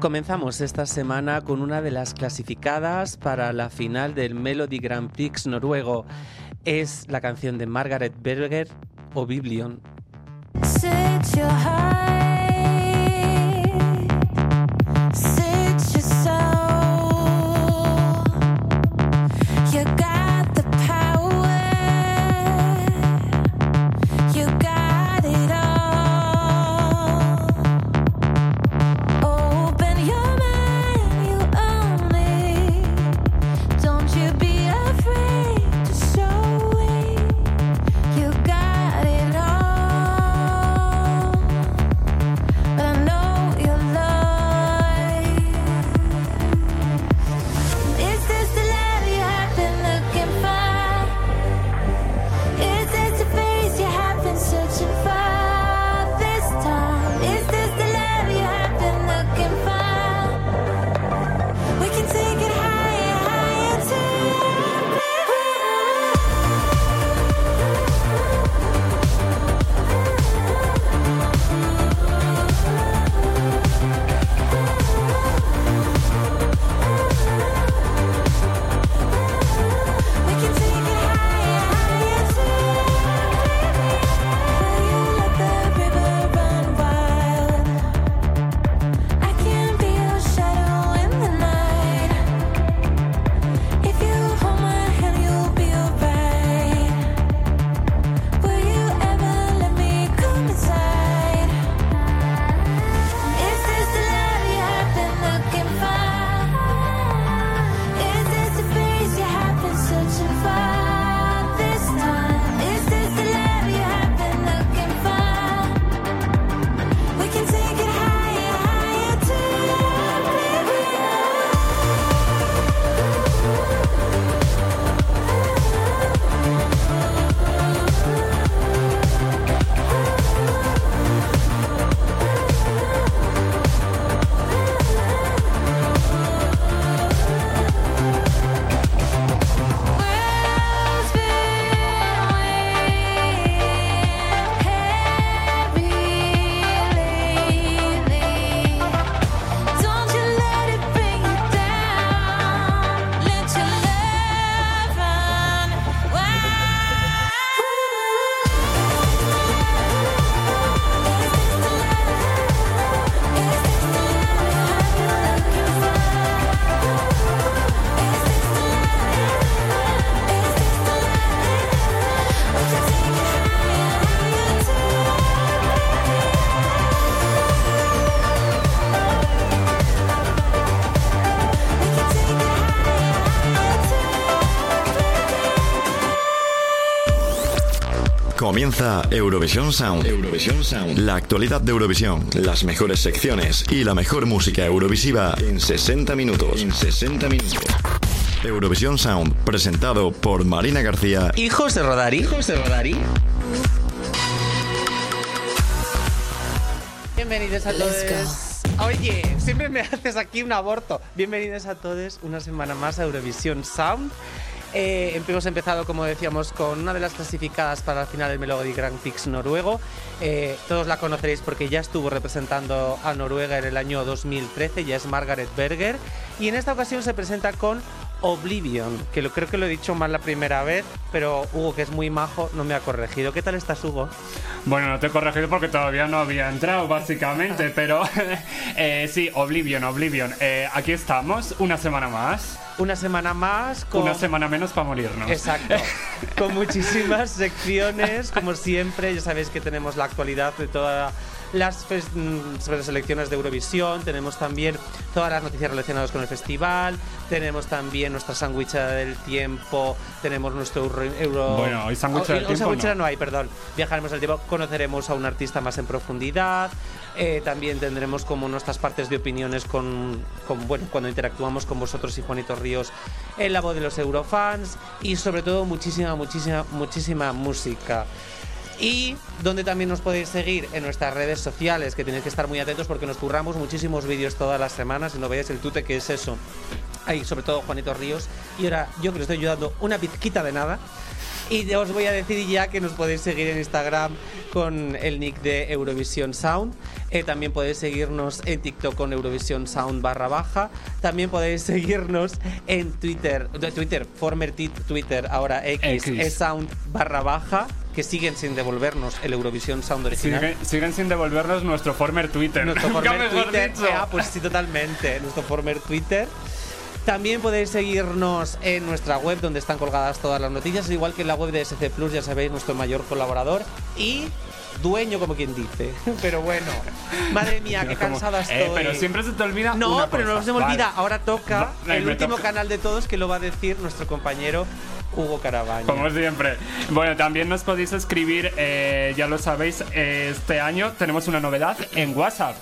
Comenzamos esta semana con una de las clasificadas para la final del Melody Grand Prix noruego. Es la canción de Margaret Berger, Oblivion. Comienza Eurovisión Sound. Eurovisión Sound. La actualidad de Eurovisión, las mejores secciones y la mejor música eurovisiva en 60 minutos. En 60 minutos. Eurovisión Sound, presentado por Marina García Hijos de Rodari. Hijos de Rodari. Bienvenidos a todos. Oye, siempre me haces aquí un aborto. Bienvenidos a todos una semana más a Eurovisión Sound. Eh, hemos empezado, como decíamos, con una de las clasificadas para la final del Melody Grand Prix noruego. Eh, todos la conoceréis porque ya estuvo representando a Noruega en el año 2013, ya es Margaret Berger. Y en esta ocasión se presenta con Oblivion, que lo, creo que lo he dicho mal la primera vez, pero Hugo, que es muy majo, no me ha corregido. ¿Qué tal estás, Hugo? Bueno, no te he corregido porque todavía no había entrado, básicamente, pero eh, sí, Oblivion, Oblivion. Eh, aquí estamos, una semana más. Una semana más con... Una semana menos para morirnos. Exacto. con muchísimas secciones, como siempre. Ya sabéis que tenemos la actualidad de todas las sobre las elecciones de Eurovisión. Tenemos también todas las noticias relacionadas con el festival. Tenemos también nuestra sandwichera del tiempo. Tenemos nuestro euro. Bueno, hoy sandwichera del hoy tiempo no. no hay, perdón. Viajaremos al tiempo. Conoceremos a un artista más en profundidad. Eh, también tendremos como nuestras partes de opiniones con, con, bueno, cuando interactuamos con vosotros y Juanito Ríos en la voz de los Eurofans y sobre todo muchísima, muchísima, muchísima música. Y donde también nos podéis seguir en nuestras redes sociales, que tenéis que estar muy atentos porque nos curramos muchísimos vídeos todas las semanas y no veáis el tute que es eso. Ahí, sobre todo Juanito Ríos. Y ahora yo que le estoy ayudando una pizquita de nada. Y os voy a decir ya que nos podéis seguir en Instagram con el nick de Eurovisión Sound. Eh, también podéis seguirnos en TikTok con Eurovisión Sound barra baja. También podéis seguirnos en Twitter, de Twitter, former Twitter, ahora X, X. Sound barra baja, que siguen sin devolvernos el Eurovisión Sound original. Siguen, siguen sin devolvernos nuestro former Twitter. Nuestro former Twitter. ah, pues sí, totalmente. Nuestro former Twitter. También podéis seguirnos en nuestra web donde están colgadas todas las noticias, igual que en la web de SC Plus, ya sabéis, nuestro mayor colaborador y dueño, como quien dice. Pero bueno, madre mía, qué cansada estoy. Eh, pero siempre se te olvida. No, una pero no cosa. se me olvida. Vale. Ahora toca el último toca. canal de todos que lo va a decir nuestro compañero Hugo Carabaño. Como siempre. Bueno, también nos podéis escribir, eh, ya lo sabéis, este año tenemos una novedad en WhatsApp.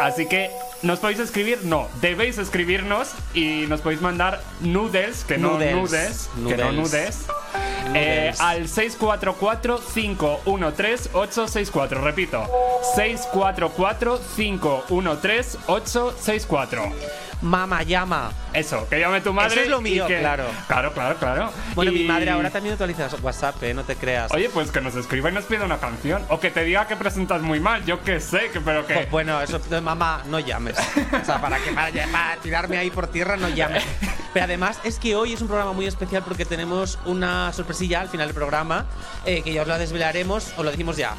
Así que nos podéis escribir, no, debéis escribirnos y nos podéis mandar noodles, que no nudes, que no nudes, eh, al 644-513-864. Repito, 644-513-864. Mama llama. Eso, que llame tu madre. Eso es lo mío, que- claro. Claro, claro, claro. Bueno, mi Y- madre ahora también actualiza WhatsApp, eh, no te creas. Oye, pues que nos escriba y nos pida una canción. O que te diga que presentas muy mal. Yo qué sé, que, pero que. Pues bueno, eso, mamá, no llames. O sea, para que para, para tirarme ahí por tierra, no llames. Pero además es que hoy es un programa muy especial porque tenemos una sorpresilla al final del programa eh, que ya os la desvelaremos, os lo decimos ya.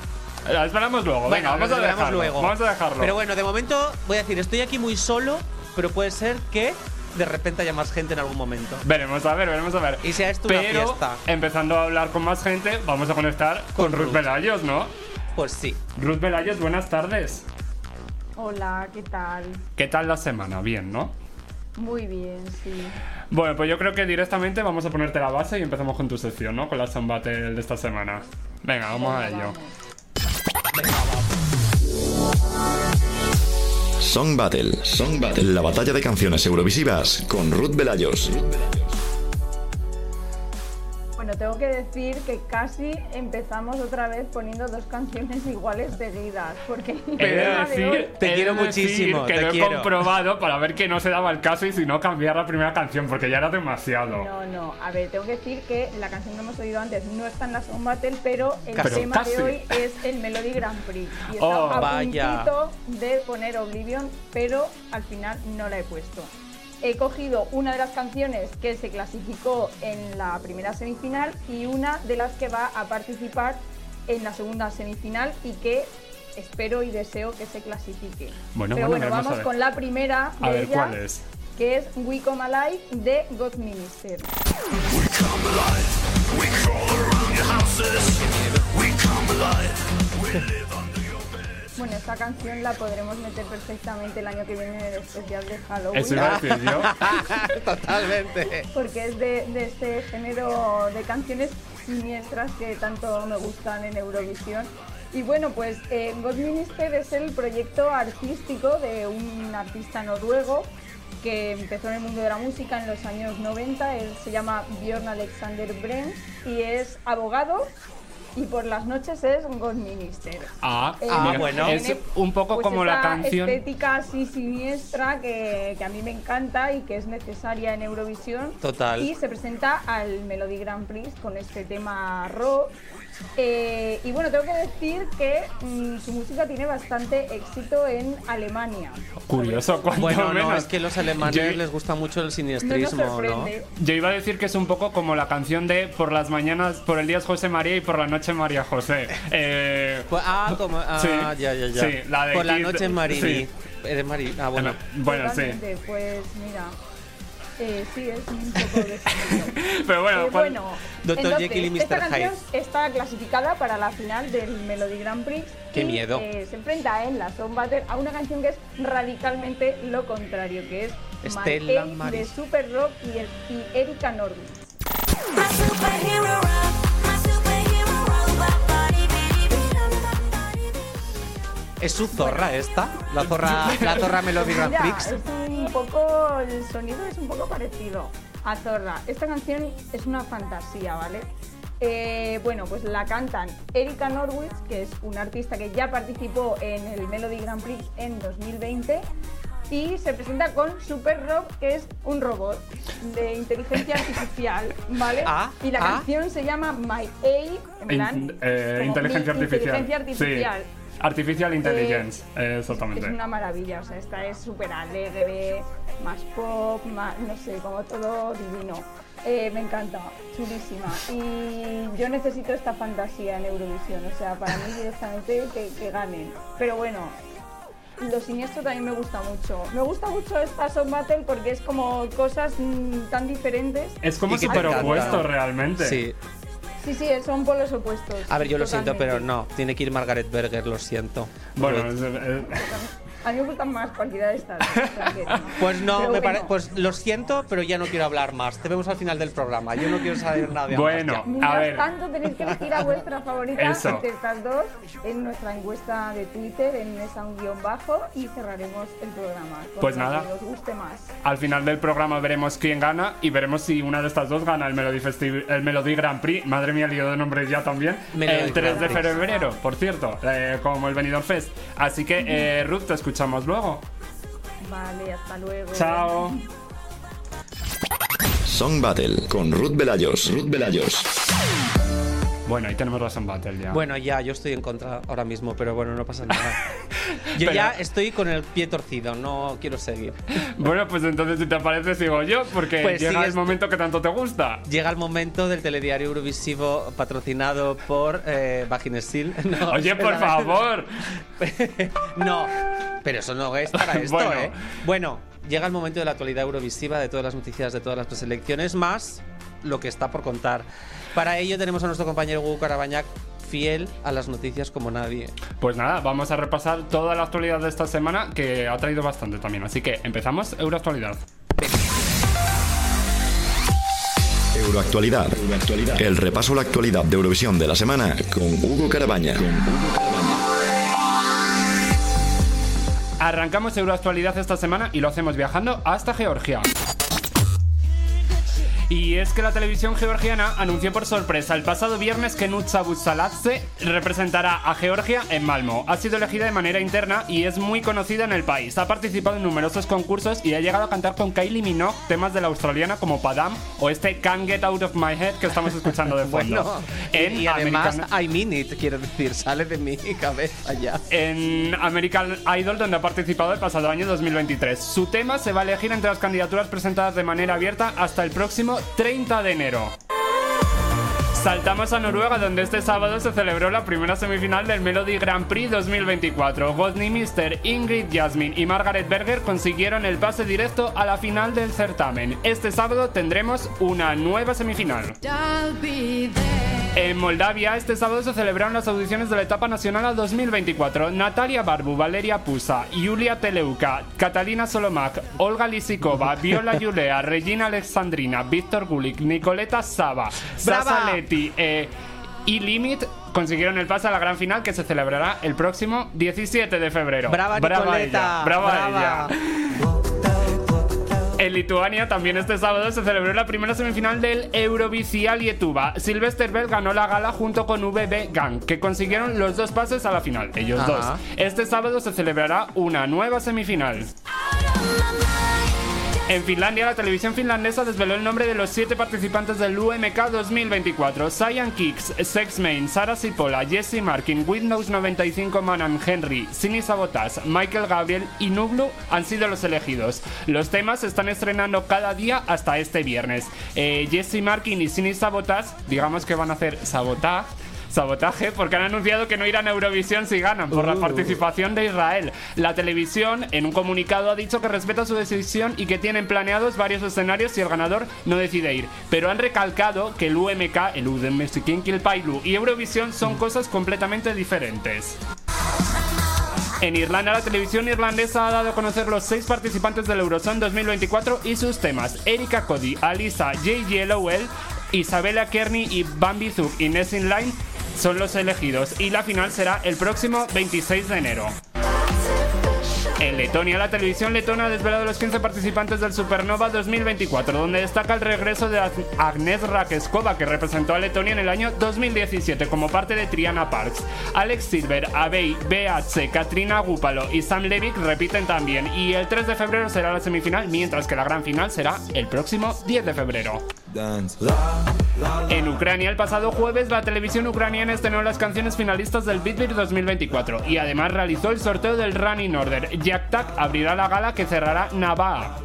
La esperamos luego. Bueno, Venga, vamos a dejarlo. luego. Vamos a dejarlo. Pero bueno, de momento voy a decir, estoy aquí muy solo, pero puede ser que de repente haya más gente en algún momento. Veremos a ver, veremos a ver. Y sea esto una Pero, fiesta. empezando a hablar con más gente, vamos a conectar con, Con Ruth. Velayos, ¿no? Pues sí. Ruth Velayos, buenas tardes. Hola, ¿qué tal? ¿Qué tal la semana? Bien, ¿no? Muy bien, sí. Bueno, pues yo creo que directamente vamos a ponerte la base y empezamos con tu sección, ¿no? Con la Sound Battle de esta semana. Venga, vamos a Venga, ello. vamos. Song Battle. Song Battle. La batalla de canciones eurovisivas con Ruth Velayos. Bueno, tengo que decir que casi empezamos otra vez poniendo dos canciones iguales seguidas, porque de tema de hoy- Te he quiero de decir muchísimo, que te lo he comprobado para ver que no se daba el caso y si no cambiar la primera canción porque ya era demasiado. No, no, a ver, tengo que decir que la canción que hemos oído antes no está en la Sound Battle, pero el tema Casi. de hoy es el Melody Grand Prix. Y está Oh, a vaya. puntito de poner Oblivion, pero al final no la he puesto. He cogido una de las canciones que se clasificó en la primera semifinal y una de las que va a participar en la segunda semifinal y que espero y deseo que se clasifique. Bueno, Pero bueno, a vamos ver. con la primera A de ver, ellas, ¿cuál es? que es We Come Alive de God Minister. Bueno, esta canción la podremos meter perfectamente el año que viene en el especial de Halloween. Eso iba a decir yo. Totalmente. Porque es de, de este género de canciones siniestras que tanto me gustan en Eurovisión. Y bueno, pues eh, God Minister es el proyecto artístico de un artista noruego que empezó en el mundo de la música en los años 90. Él se llama Björn Alexander Brens y es abogado y por las noches es God Minister. Ah, Eh, Ah, bueno. Es tiene, un poco pues, como la canción. estética así siniestra que, que a mí me encanta y que es necesaria en Eurovisión. Total. Y se presenta al Melody Grand Prix con este tema rock. Eh, y bueno, tengo que decir que mm, su música tiene bastante éxito en Alemania. Curioso, cuanto Bueno, no, menos. es que a los alemanes Yo- les gusta mucho el No siniestrismo, ¿no? sorprende. Yo iba a decir que es un poco como la canción de Por las mañanas, por el día es José María y por la noche María José. Eh, Pues, ah, como, ah, Sí, ya, ya, ya. sí, la de Por la Kid- noche en Marini. sí. Eres Marini. Ah, bueno. bueno, sí. Totalmente, Pues mira, eh, sí, es un poco de ese estilo. Pero bueno, Eh, bueno, Dr. entonces, Jekyll y esta Mr. canción Hyde. está clasificada para la final del Melody Grand Prix. Qué y, miedo. eh, se enfrenta en la Sound Battle a una canción que es radicalmente lo contrario, que es Age Maris. de Super Rock y, el- y Erika Norwood. ¿Es su zorra esta? La zorra, la zorra Melody Grand Prix. es un poco, el sonido es un poco parecido a Zorra. Esta canción es una fantasía, ¿vale? Eh, bueno, pues la cantan Erika Norwich, que es una artista que ya participó en el Melody Grand Prix en 2020. y se presenta con Super Rob, que es un robot de inteligencia artificial, ¿vale? Ah, y la ah. canción se llama My AI, en plan, In- eh, inteligencia mi artificial. Inteligencia artificial. Sí. Artificial Intelligence, eh, exactamente. Es una maravilla, o sea, esta es súper alegre, más pop, más, no sé, como todo divino. Eh, me encanta, chulísima. Y yo necesito esta fantasía en Eurovisión, o sea, para mí directamente que, que ganen. Pero bueno, lo siniestro también me gusta mucho. Me gusta mucho esta Song Battle porque es como cosas mm, tan diferentes. Es como súper opuesto realmente. Sí. Sí, sí, son polos opuestos. A ver, yo lo siento, pero no. Tiene que ir Margaret Berger, lo siento. Bueno, Ruth. A mí me gustan más de que no. Pues no, me pare- pues lo siento, pero ya no quiero hablar más. Te vemos al final del programa. Yo no quiero saber nada de Bueno. Mientras A ver. tanto, tenéis que elegir a vuestra favorita Eso. entre estas dos en nuestra encuesta de Twitter, en esa un guion bajo, y cerraremos el programa. Pues nada. Que os guste más. al final del programa veremos quién gana y veremos si una de estas dos gana el Melody, Festi- el Melody Grand Prix. Madre mía, lío de nombres ya también. Melody el 3 de Grand Prix. febrero, por cierto, eh, como el Benidorm Fest. Así que, eh, Ruth, te escuchamos luego. Vale, hasta luego. Chao. Song Battle con Ruth Velayos. Ruth Velayos. Bueno, ahí tenemos la Sun Battle ya. Bueno, ya, yo estoy en contra ahora mismo, pero bueno, no pasa nada. Yo Pero- ya estoy con el pie torcido, no quiero seguir. Bueno, pues entonces si te parece sigo yo, porque Pues llega el momento que tanto te gusta. Llega el momento del telediario Eurovisivo patrocinado por eh, Vaginesil. No, Oye, por favor. no, pero eso no es para esto, Bueno. ¿eh? Bueno, llega el momento de la actualidad eurovisiva, de todas las noticias de todas las preselecciones, más lo que está por contar. Para ello tenemos a nuestro compañero Hugo Carabañac, fiel a las noticias como nadie. Pues nada, vamos a repasar toda la actualidad de esta semana, que ha traído bastante también. Así que empezamos Euroactualidad. Euroactualidad. El repaso a la actualidad de Eurovisión de la semana con Hugo Carabaña. Arrancamos Euroactualidad esta semana y lo hacemos viajando hasta Georgia. Y es que la televisión georgiana anunció por sorpresa el pasado viernes que Nutsa Butsaladze representará a Georgia en Malmo. Ha sido elegida de manera interna y es muy conocida en el país. Ha participado en numerosos concursos y ha llegado a cantar con Kylie Minogue temas de la australiana como Padam o este Can't Get Out of My Head que estamos escuchando de fondo. Bueno, en y además, American- I mean it, quiero decir, sale de mi cabeza ya. en American Idol, donde ha participado el pasado año 2023. Su tema se va a elegir entre las candidaturas presentadas de manera abierta hasta el próximo 30 de enero. Saltamos a Noruega, donde este sábado se celebró la primera semifinal del Melody Grand Prix 2024. Godney Mister, Ingrid Jasmine y Margaret Berger consiguieron el pase directo a la final del certamen. Este sábado tendremos una nueva semifinal. En Moldavia, este sábado se celebraron las audiciones de la etapa nacional a 2024. Natalia Barbu, Valeria Pusa, Yulia Teleuca, Catalina Solomac, Olga Lisikova, Viola Yulea, Regina Alexandrina, Víctor Gulik, Nicoleta Saba, Sasa ¡Brava! Leti eh, y Limit consiguieron el pase a la gran final que se celebrará el próximo 17 de febrero. Brava, Nicoleta, ella, brava, brava. ella. En Lituania también este sábado se celebró la primera semifinal del Eurovisial Lietuva. Sylvester Bell ganó la gala junto con VB Gang, que consiguieron los dos pases a la final, ellos Ajá. dos. Este sábado se celebrará una nueva semifinal. En Finlandia, la televisión finlandesa desveló el nombre de los siete participantes del UMK 2024. Cyan Kicks, Sex Main, Sara Sipola, Jesse Markin, Windows 95 Manan Henry, Sini Sabotas, Michael Gabriel y Nublu han sido los elegidos. Los temas se están estrenando cada día hasta este viernes. Eh, Jesse Markin y Sini Sabotas, digamos que van a hacer sabotaje. Sabotaje, porque han anunciado que no irán a Eurovisión si ganan por la Uh. participación de Israel. La televisión, en un comunicado, ha dicho que respeta su decisión y que tienen planeados varios escenarios si el ganador no decide ir. Pero han recalcado que el UMK, el Udemesikin Kilpailu y Eurovisión son cosas completamente diferentes. En Irlanda, la televisión irlandesa ha dado a conocer los seis participantes del Eurosong 2024 y sus temas. Erika Cody, Alisa, J. Lowell, Isabella Kearney y Bambi Zug y Line son los elegidos y la final será el próximo 26 de enero. En Letonia, la televisión letona ha desvelado los 15 participantes del Supernova 2024, donde destaca el regreso de Ag- Agnes Rakeskova, que representó a Letonia en el año 2017 como parte de Triana Parks. Alex Silver, Abey, BH, Katrina Gupalo y Sam Levick repiten también. Y el 3 de febrero será la semifinal, mientras que la gran final será el próximo 10 de febrero. En Ucrania, el pasado jueves, la televisión ucraniana estrenó las canciones finalistas del Beatbeat 2024 y además realizó el sorteo del Running Order. Jack abrirá la gala que cerrará Navaa.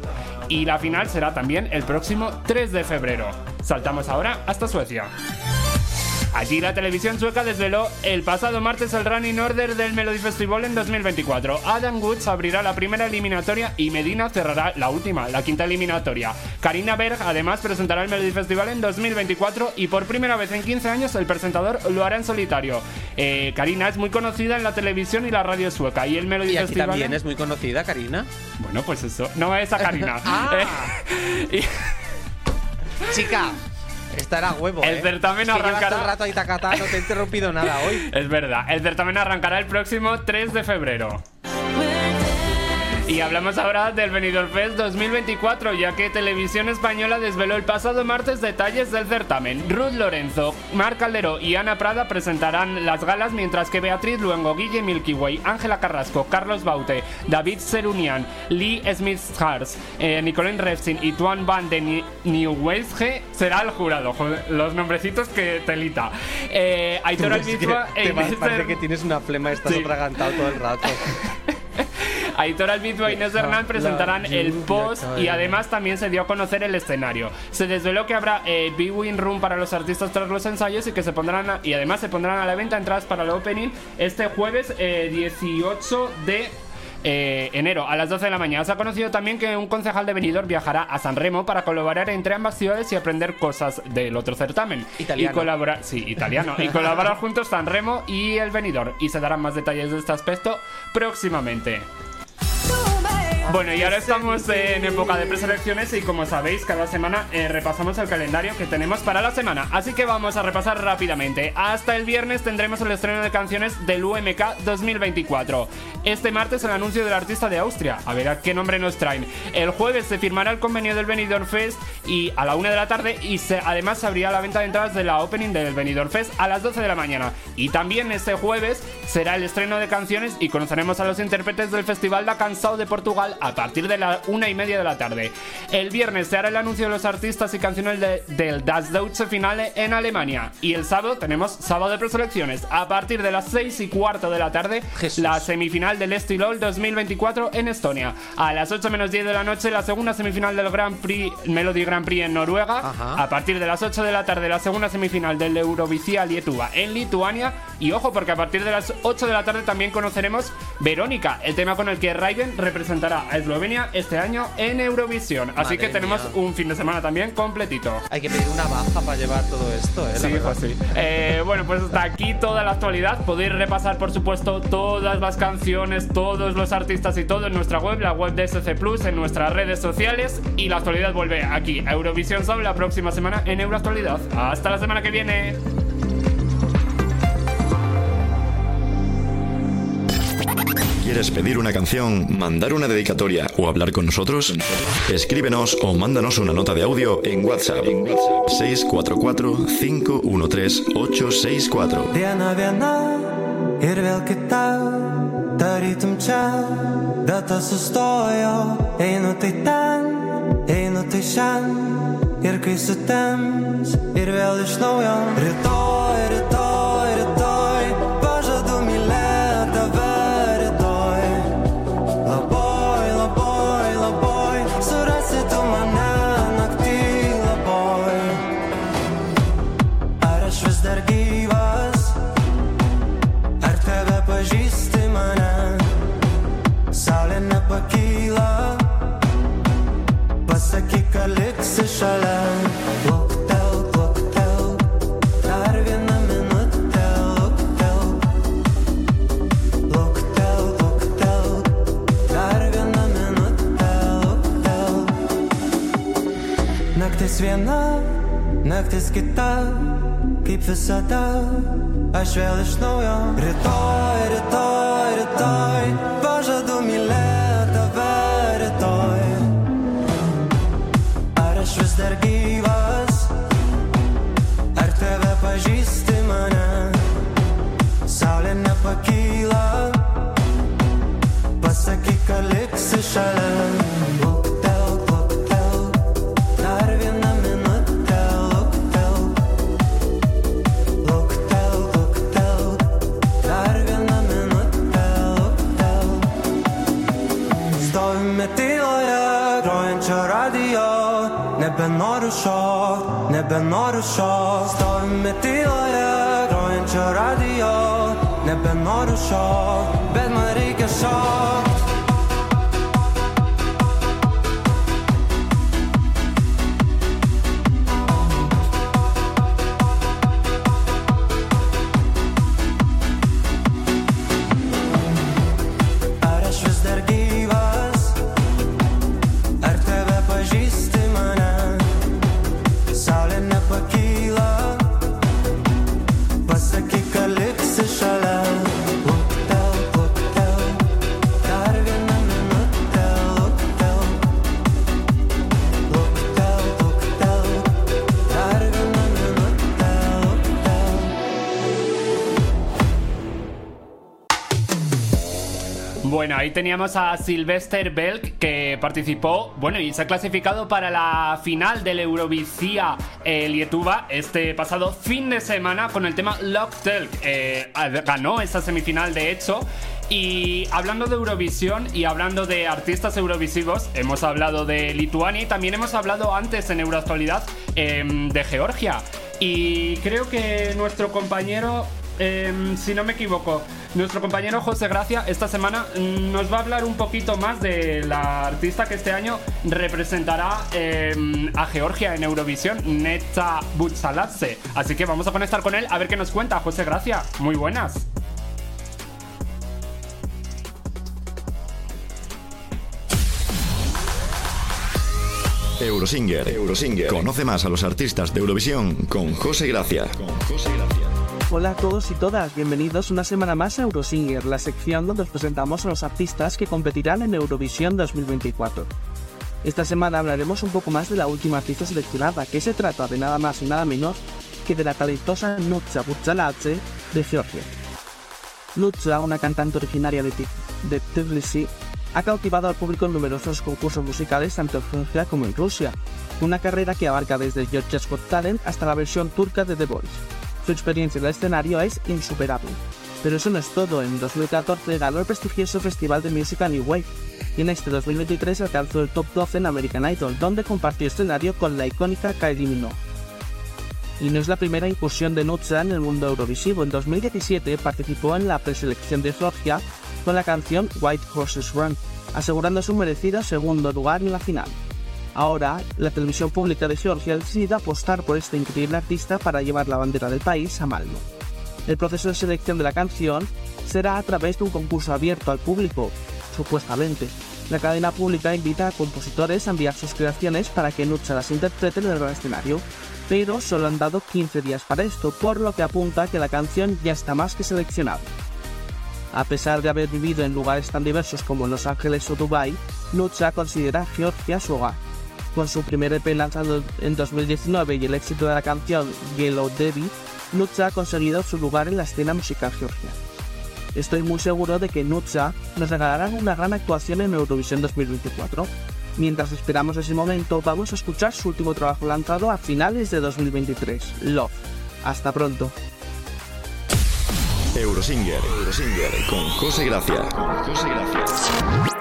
Y la final será también el próximo 3 de febrero. Saltamos ahora hasta Suecia. Allí la televisión sueca desveló el pasado martes el running order del Melody Festival en 2024. Adam Woods abrirá la primera eliminatoria y Medina cerrará la última, la quinta eliminatoria. Karina Berg además presentará el Melody Festival en 2024 y por primera vez en 15 años el presentador lo hará en solitario. Eh, Karina es muy conocida en la televisión y la radio sueca y el Melody Y aquí Festival... también es muy conocida, Karina. Bueno, pues eso. No es a Karina. Ah. Eh, y- Chica, esta era huevo. El ¿eh? certamen es que arrancará- todo el rato ahí tacatá, no te he interrumpido nada hoy. Es verdad, el certamen arrancará el próximo 3 de febrero. Y hablamos ahora del Benidorm Fest 2024, ya que Televisión Española desveló el pasado martes detalles del certamen. Ruth Lorenzo, Marc Calderó y Ana Prada presentarán las galas, mientras que Beatriz Luengo, Guille Milky Way, Ángela Carrasco, Carlos Baute, David Serunian, Lee Smith Hars, eh, Nicolén Refsin y Tuan Van de Nieuwelsge será el jurado. Joder, los nombrecitos que telita. Eh, Aitor Albizua e parece que tienes una flema y estás Sí. atragantado todo el rato. Aitor Albizua e Inés Hernán presentarán La el post y además también se dio a conocer el escenario. Se desveló que habrá eh, Win Room para los artistas tras los ensayos y que se pondrán a- y además se pondrán a la venta entradas para el opening este jueves eh, 18 de eh, enero a las 12 de la mañana. Se ha conocido también que un concejal de Benidorm viajará a San Remo para colaborar entre ambas ciudades y aprender cosas del otro certamen. Italiano. Y colaborar, sí, italiano. y colaborar juntos San Remo y el Benidorm. Y se darán más detalles de este aspecto próximamente. Bueno, y ahora estamos en época de preselecciones y como sabéis, cada semana eh, repasamos el calendario que tenemos para la semana. Así que vamos a repasar rápidamente. Hasta el viernes tendremos el estreno de canciones del UMK 2024. Este martes el anuncio del artista de Austria. A ver a qué nombre nos traen. El jueves se firmará el convenio del Benidorm Fest y a la una de la tarde y se, además se abrirá la venta de entradas de la opening del Benidorm Fest a las 12 de la mañana. Y también este jueves será el estreno de canciones y conoceremos a los intérpretes del Festival da Cansao de Portugal a partir de la una y media de la tarde. El viernes se hará el anuncio de los artistas y canciones de- del Das Deutsche Finale en Alemania. Y el sábado tenemos sábado de preselecciones. A partir de las 6 y cuarto de la tarde, Jesús. la semifinal del Estilol 2024 en Estonia. A las 8 menos 10 de la noche, la segunda semifinal del Grand Prix, Melody Grand Prix en Noruega. Ajá. A partir de las 8 de la tarde, la segunda semifinal del Eurovisia Lietuva en Lituania. Y ojo, porque a partir de las 8 de la tarde también conoceremos Verónica, el tema con el que Raven representará a Eslovenia este año en Eurovisión. Así Madre que tenemos mía. un fin de semana también completito. Hay que pedir una baja para llevar todo esto, ¿eh? Sí, hijo, sí. Eh, bueno, pues hasta aquí toda la actualidad. Podéis repasar, por supuesto, todas las canciones, todos los artistas y todo en nuestra web, la web de SC Plus, en nuestras redes sociales. Y la actualidad vuelve aquí a Eurovisión Sound la próxima semana en Euroactualidad. Hasta la semana que viene. ¿Quieres pedir una canción, mandar una dedicatoria o hablar con nosotros? Escríbenos o mándanos una nota de audio en WhatsApp. 644-513-864. Diena viena ir vėl kita, tarytum čia, data sustojo, einu tai ten, einu tai šiandien, ir kai sutems, ir šalia. Luktel, luktel, dar vieną minutę, luktel. Luktel, luktel, dar vieną minutę, luktel. Naktis viena, naktis kita, kaip visada, aš vėl iš naujo. Rytoj, rytoj, rytoj, pažadu mylėti nebenoriu šok, nebenoriu šok. Stovime tyloje, grojančio radio, nebenoriu šok, bet man reikia šok. Bueno, ahí teníamos a Sylvester Belk que participó, bueno, y se ha clasificado para la final del Eurovisia eh, Lietuva este pasado fin de semana con el tema Locktel. Eh, ganó esa semifinal, de hecho. Y hablando de Eurovisión y hablando de artistas eurovisivos, hemos hablado de Lituania y también hemos hablado antes en Euroactualidad em, de Georgia. Y creo que nuestro compañero Em, si no me equivoco, nuestro compañero José Gracia esta semana nos va a hablar un poquito más de la artista que este año representará em, a Georgia en Eurovisión, Neta Butsaladze. Así que vamos a conectar con él a ver qué nos cuenta. José Gracia, muy buenas. Eurosinger. Eurosinger. Conoce más a los artistas de Eurovisión. Con José Gracia. Hola a todos y todas, bienvenidos una semana más a Eurosinger, la sección donde os presentamos a los artistas que competirán en Eurovisión 2024. Esta semana hablaremos un poco más de la última artista seleccionada, que se trata de nada más y nada menos que de la talentosa Nutsa Butsaladze de Georgia. Nutsa, una cantante originaria de, Tbilisi, ha cautivado al público en numerosos concursos musicales tanto en Georgia como en Rusia, una carrera que abarca desde Georgia's Got Talent hasta la versión turca de The Voice. Su experiencia en el escenario es insuperable. Pero eso no es todo, en 2014 ganó el prestigioso Festival de Música New Wave y en este 2023 alcanzó el top 12 en American Idol, donde compartió escenario con la icónica Kylie Minogue. Y no es la primera incursión de Nutsa en el mundo eurovisivo. En 2017 participó en la preselección de Georgia con la canción White Horses Run, asegurando su merecido segundo lugar en la final. Ahora, la televisión pública de Georgia ha apostar por este increíble artista para llevar la bandera del país a Malmo. El proceso de selección de la canción será a través de un concurso abierto al público, supuestamente. La cadena pública invita a compositores a enviar sus creaciones para que Nutsa las interprete en el escenario, pero solo han dado 15 días para esto, por lo que apunta que la canción ya está más que seleccionada. A pesar de haber vivido en lugares tan diversos como Los Ángeles o Dubai, Nutsa considera Georgia su hogar. Con su primer EP lanzado en 2019 y el éxito de la canción Yellow Debbie, Nutsa ha conseguido su lugar en la escena musical georgia. Estoy muy seguro de que Nutsa nos regalará una gran actuación en Eurovisión 2024. Mientras esperamos ese momento, vamos a escuchar su último trabajo lanzado a finales de 2023, Love. Hasta pronto. Eurosinger. Eurosinger con José Gracia. Con José Gracia.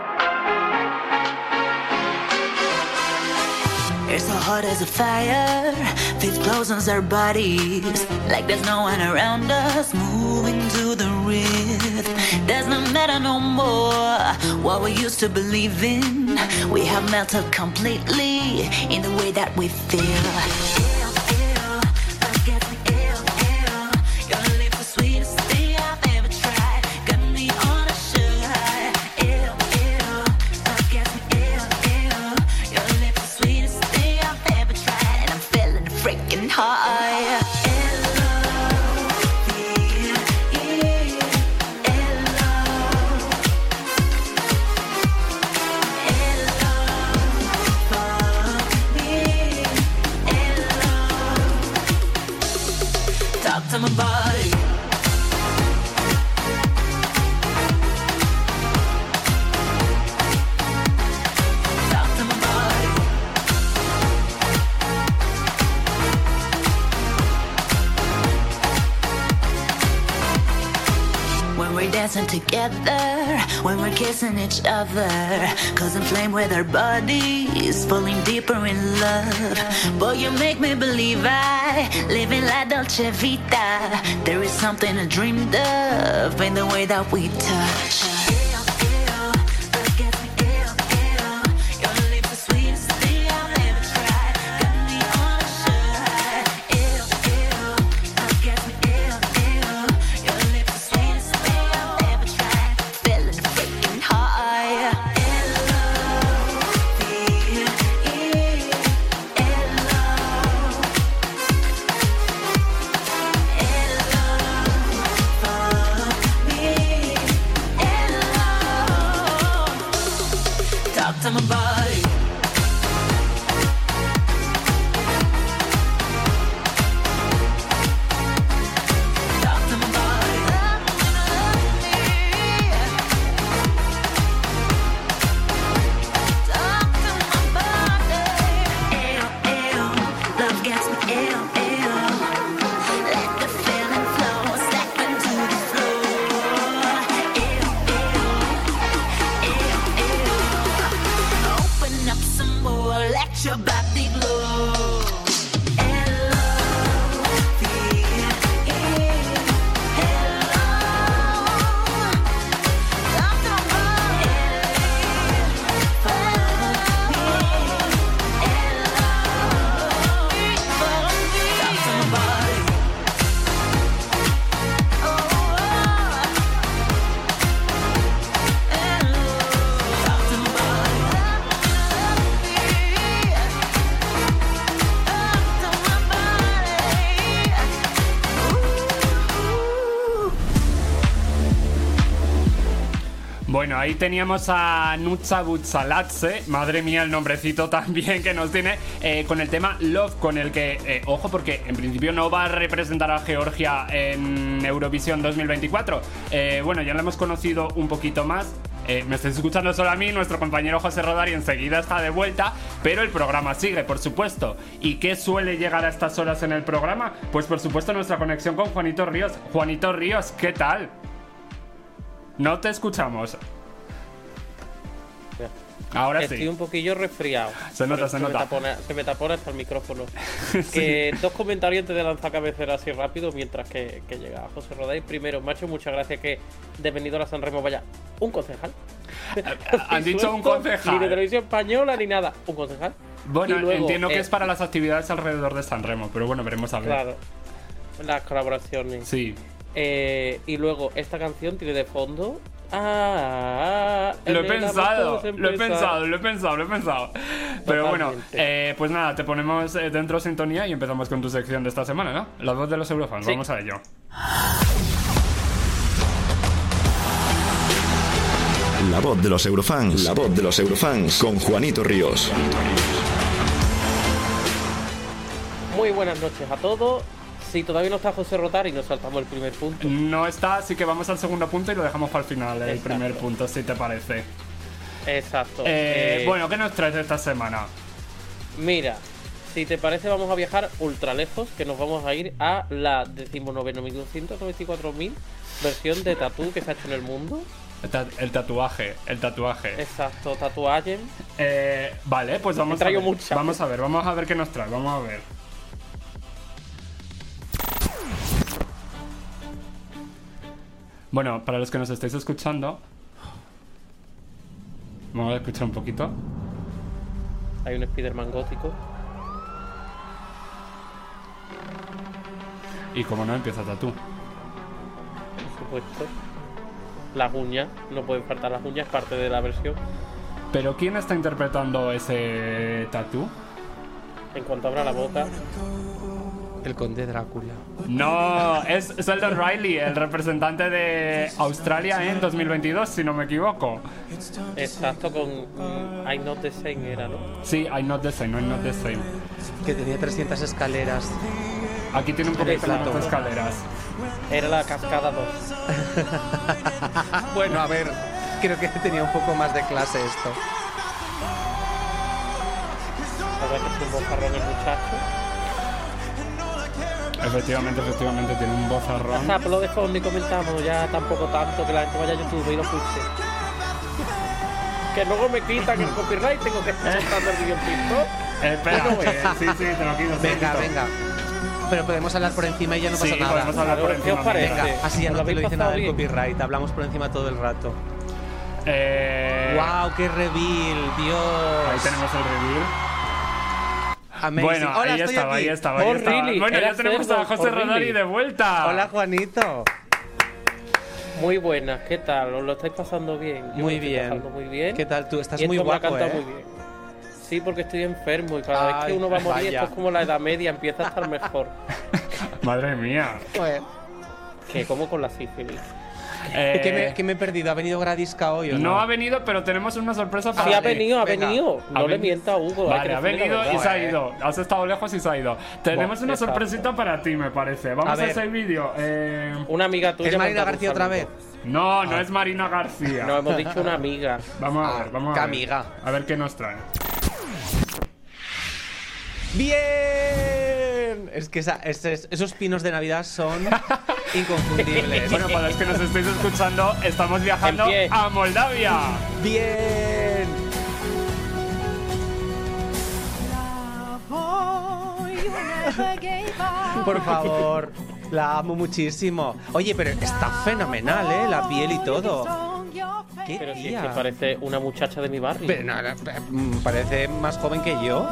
It's so hot as a fire, feet close on our bodies, like there's no one around us, moving to the rhythm. Does not matter no more what we used to believe in. We have melted completely in the way that we feel. Kissing each other. Cause inflamed with our bodies, falling deeper in love. Boy, you make me believe I living la dolce vita. There is something I dreamed of in the way that we touch. Ahí teníamos a Nutsa Butsalatse, madre mía el nombrecito también que nos tiene, eh, con el tema Love, con el que, eh, ojo, porque en principio no va a representar a Georgia en Eurovisión 2024. Eh, bueno, ya lo hemos conocido un poquito más. Me estáis escuchando solo a mí, nuestro compañero José Rodari enseguida está de vuelta, pero el programa sigue, por supuesto. ¿Y qué suele llegar a estas horas en el programa? Pues por supuesto nuestra conexión con Juanito Ríos. Juanito Ríos, ¿qué tal? No te escuchamos. Ahora Estoy sí. un poquillo resfriado. Se nota, se me nota. tapona- se me tapona hasta el micrófono. Que dos comentarios antes de lanzar cabecera así rápido mientras que, que llega José Rodáis. Primero, macho, muchas gracias que de venido a San Remo vaya un concejal. Han dicho un concejal. Ni de televisión española ni nada. Un concejal. Bueno, luego, entiendo que eh, es para las actividades alrededor de San Remo, pero bueno, veremos a ver. Claro. Las colaboraciones. Sí. Eh, y luego, esta canción tiene de fondo. Ah, Lo he pensado, lo he pensado, lo he pensado, lo he pensado. Pero bueno, eh, pues nada, te ponemos eh, dentro sintonía y empezamos con tu sección de esta semana, ¿no? La voz de los eurofans, Sí. vamos a ello. La voz de los eurofans. La voz de los eurofans con Juanito Ríos. Muy buenas noches a todos. Si todavía no está José Rotar y nos saltamos el primer punto. No está, así que vamos al segundo punto y lo dejamos para el final, el Exacto. primer punto, si te parece. Exacto. Eh, Eh, bueno, ¿qué nos traes esta semana? Mira, si te parece, vamos a viajar ultra lejos, que nos vamos a ir a la 19.294.000 versión de tatú que se ha hecho en el mundo. El, ta- el tatuaje, el tatuaje. Exacto, tatuaje. Eh, vale, pues vamos a ver. muchas. Vamos a ver, vamos a ver qué nos trae, vamos a ver. Bueno, para los que nos estáis escuchando, vamos a escuchar un poquito. Hay un Spider-Man gótico. Y como no, empieza tatú. por supuesto. Las uñas, no pueden faltar las uñas, parte de la versión. Pero ¿quién está interpretando ese tatú? En cuanto abra la boca, El conde Drácula. No, es Sheldon Riley, el representante de Australia en 2022, si no me equivoco. exacto, con I Not the Same era, ¿no? Sí, I'm not the same, no I'm not the same. Que tenía 300 escaleras. Aquí tiene un poquito Exacto. más de escaleras. Era la cascada 2. Bueno, a ver, creo que tenía un poco más de clase esto. Verdad que es un bocarrón el muchacho. Efectivamente, efectivamente, tiene un bozarrón. está, pues lo de fondo y comentamos, ya tampoco tanto que la gente vaya a YouTube y lo escuche. Que luego me quitan el copyright, tengo que estar montando el vídeo en TikTok. Eh, espera, No, que- sí, sí, te lo quito. te lo Venga, quito. venga. Pero podemos hablar por encima y ya no Sí, pasa nada. podemos hablar por Claro, ¿qué os encima. parece? Venga, así ya ¿Os no te lo habéis dice nada del copyright. Hablamos por encima todo el rato. Eh, ¡Wow! ¡Qué reveal! ¡Dios! Ahí tenemos el reveal. Amazing. Bueno, Hola, ahí estoy estaba, aquí. ahí estaba, ahí Oh, estaba. really? Bueno, ya tenemos cerdo, a José oh, really? Rodari de vuelta. Hola, Juanito. Muy buenas, ¿qué tal? ¿Os lo estáis pasando bien? Yo Muy bien. pasando muy bien. ¿Qué tal tú? Estás Y muy me ha guapo, ¿eh? muy bien. Sí, porque estoy enfermo y cada vez que uno va a morir, vaya. esto es como la edad media, empieza a estar mejor. Madre mía. Joder. que como con la sífilis. Eh, ¿Qué, me, qué me he perdido? ¿Ha venido Gradisca hoy o no? no ha venido, pero tenemos una sorpresa para Sí, ha ti. venido, ha venga. venido. Ha No le mienta a Hugo. Vale, que ha venido y se ha ido. Has estado lejos y se ha ido. Tenemos una exacto. sorpresita para ti, me parece. Vamos A a, ver. ese vídeo. Eh, Una amiga tuya. ¿Es Marina García otra vez? No, no es Marina García. No, hemos dicho una amiga. Vamos a Ah, ver, vamos a ver. amiga. A ver qué nos trae. ¡Bien! Es que esa- esos pinos de Navidad son inconfundibles. Bueno, para los que nos estéis escuchando, estamos viajando a Moldavia. ¡Bien! Por favor, la amo muchísimo. Oye, pero está fenomenal, ¿eh? La piel y todo. ¿Qué Pero si es que parece una muchacha de mi barrio. Pero nada, mm, parece más joven que yo.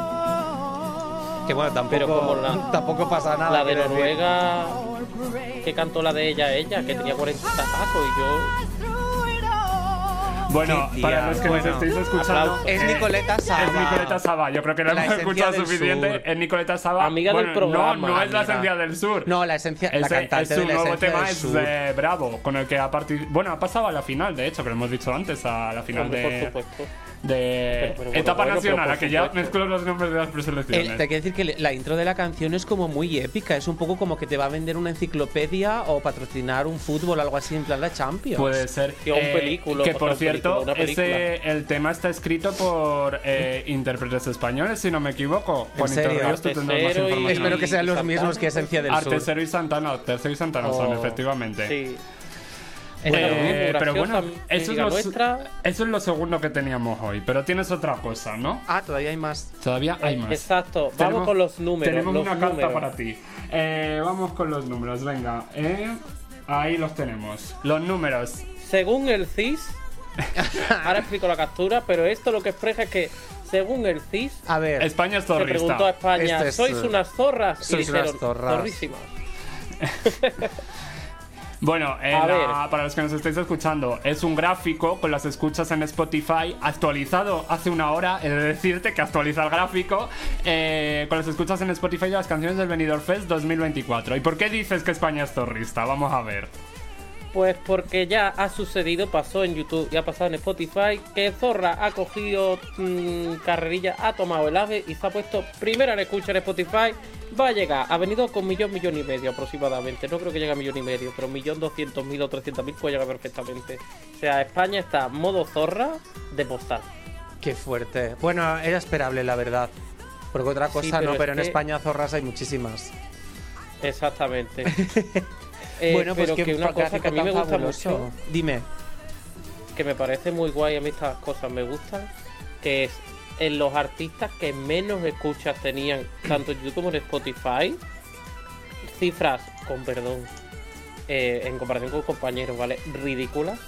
Que bueno, tampoco, Pero como la- tampoco pasa nada. la de decir. Que cantó la de ella, ella, que tenía 40 tacos y yo. Bueno, para los que Bueno, nos estéis escuchando. Es eh, Nicoleta Saba. Es Nicoleta Saba. Yo creo que la, La hemos escuchado del suficiente. sur. Es Nicoleta Saba. Amiga del Bueno, programa, No, no es la amiga. esencia del sur. No, la esencia, la Ese cantante es su de la nuevo tema del es eh, Bravo, con el que ha participado. Bueno, ha pasado a la final, de hecho, que lo hemos dicho antes, a la final Hombre, de, por supuesto. De Pero- pero etapa nacional, a que ya mezclo los nombres de las preselecciones. El- te quiero decir que la intro de la canción es como muy épica. Es un poco como que te va a vender una enciclopedia o patrocinar un fútbol, algo así en plan la Champions. Puede ser. O un película, Que por cierto, película, ese, el tema está escrito por eh, intérpretes españoles, si no me equivoco. ¿En Juanito serio? Ríos, tú tendrás más Artesero y- información. Espero que sean los Santana. mismos que Esencia del Sur. Artesero y Santana, Artesero y Santana son, Oh, efectivamente. Sí. Eh, pero bueno, eso es, lo, eso es lo segundo que teníamos hoy. Pero tienes otra cosa, ¿no? Ah, todavía hay más. Todavía hay más. Exacto. Vamos Tenemos- con los números. Tenemos los una carta números. para ti. Eh, vamos con los números, venga. Eh, ahí los tenemos. Los números. Según el CIS, ahora explico la captura, pero esto lo que expresa es que, según el CIS, A ver, España es se preguntó a zorrista. España, Este es, ¿sois eh, unas zorras? Y sois unas dijeron, zorras. zorrísimas. Bueno, la- ver. para los que nos estáis escuchando, es un gráfico con las escuchas en Spotify actualizado hace una hora. He de decirte que actualiza el gráfico eh, con las escuchas en Spotify de las canciones del Benidorm Fest 2024. ¿Y por qué dices que España es zorrista? Vamos a ver. Pues porque ya ha sucedido, pasó en YouTube y ha pasado en Spotify, que Zorra ha cogido mm, carrerilla, ha tomado el ave y se ha puesto primero en escucha en Spotify. Va a llegar, ha venido con millón, millón y medio aproximadamente. No creo que llegue a millón y medio, pero millón doscientos mil o trescientos mil puede llegar perfectamente. O sea, España está modo Zorra de postal. qué fuerte. Bueno, era esperable, la verdad. Porque otra Sí, cosa pero no, es pero en que- España zorras hay muchísimas. Exactamente. Eh, bueno, pues pero qué que una cosa que a mí me gusta fabuloso. mucho Dime. que me parece muy guay, a mí estas cosas me gustan, que es en los artistas que menos escuchas tenían, tanto en YouTube como en Spotify, cifras, con perdón, eh, en comparación con compañeros, ¿vale? Ridículas.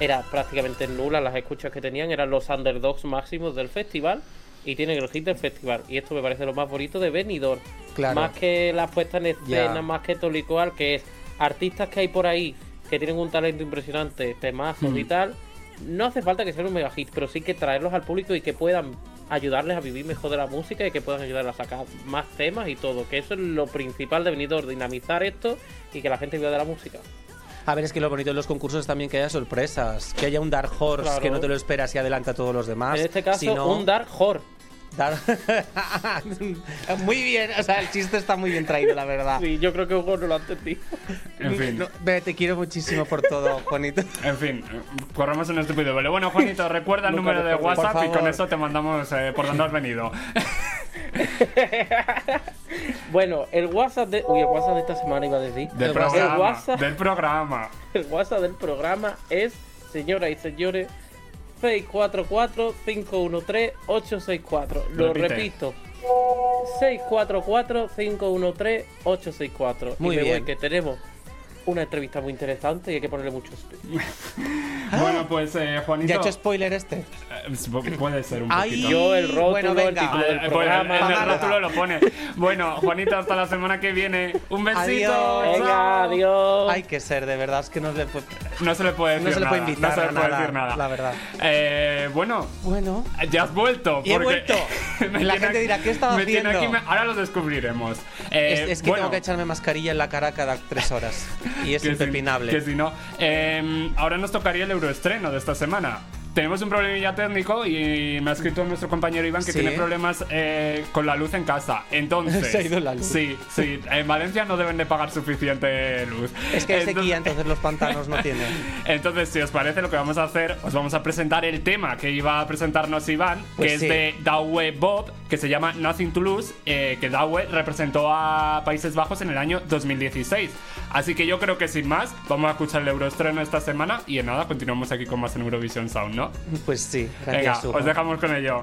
Era prácticamente nula las escuchas que tenían, eran los underdogs máximos del festival y tienen el hit del festival. Y esto me parece lo más bonito de Benidorm. Claro. Más que la puesta en escena, más que cual, que es artistas que hay por ahí que tienen un talento impresionante, temazos y tal. No hace falta que sean un mega hit, pero sí que traerlos al público y que puedan ayudarles a vivir mejor de la música y que puedan ayudarles a sacar más temas y todo. Que eso es lo principal de Benidorm, dinamizar esto y que la gente viva de la música. A ver, es que lo bonito de los concursos es también que haya sorpresas. Que haya un Dark Horse Claro. que no te lo esperas y adelanta a todos los demás. en este caso, un Dark Horror. Dar- muy bien, o sea, el chiste está muy bien traído, la verdad. Sí, yo creo que Hugo no lo ha entendido. En fin. No, ve, te quiero muchísimo por todo, Juanito. En fin, corramos un estúpido velo. Bueno, Juanito, recuerda el Nunca número de. WhatsApp y con eso te mandamos eh, por donde has venido. Bueno, el WhatsApp de. Uy, el WhatsApp de esta semana iba a decir. Del el programa. WhatsApp, Del programa. el WhatsApp del programa es, señoras y señores, 644-513-864. Lo Repite. repito. 644-513-864. Muy y me voy, bien. que tenemos una entrevista muy interesante y hay que ponerle mucho. Bueno, pues eh, Juanito. ¿Ya he hecho spoiler este? eh, puede ser un Ay, poquito. Yo el rótulo, bueno, el venga. título del Eh, bueno, programa. en el Pagarla. rótulo lo pone. Bueno, Juanito, hasta la semana que viene. Un besito. Adiós. Venga, adiós. Hay que ser, de verdad, es que no le puedo, No se le puede decir no se le puede nada, invitar no se le puede nada, decir nada. la verdad. Eh, bueno, Bueno, ya has vuelto. Y he vuelto. La gente dirá, ¿qué estaba me tiene haciendo? aquí- me- ahora lo descubriremos. Eh, es, es que bueno, tengo que echarme mascarilla en la cara cada tres horas. Y es que si- impepinable. que si no. Eh, ahora nos tocaría el euroestreno de esta semana. Tenemos un problemilla técnico y me ha escrito nuestro compañero Iván que ¿Sí? tiene problemas eh, con la luz en casa. Entonces, Se ha ido la luz. Sí, sí. En Valencia no deben de pagar suficiente luz. Es que hay Entonces- sequía, entonces los pantanos no tienen. Entonces, si os parece, lo que vamos a hacer, os vamos a presentar el tema que iba a presentarnos Iván, Pues que sí. es de Dawe Bob, que se llama Nothing to Lose, eh, que Dawe representó a Países Bajos en el año 2016. Así que yo creo que sin más, vamos a escuchar el Euroestreno esta semana y en nada, continuamos aquí con más en Eurovision Sound, ¿no? Pues sí, Venga, gracias. Hugo. os dejamos con ello.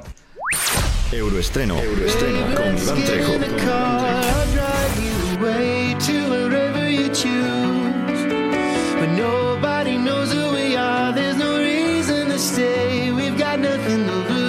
Euroestreno, Euroestreno con Iván Trejo. I'll drive you away to wherever you choose. But nobody knows who we are. There's no reason to stay. We've got nothing to lose.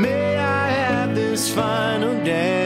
May I have this final dance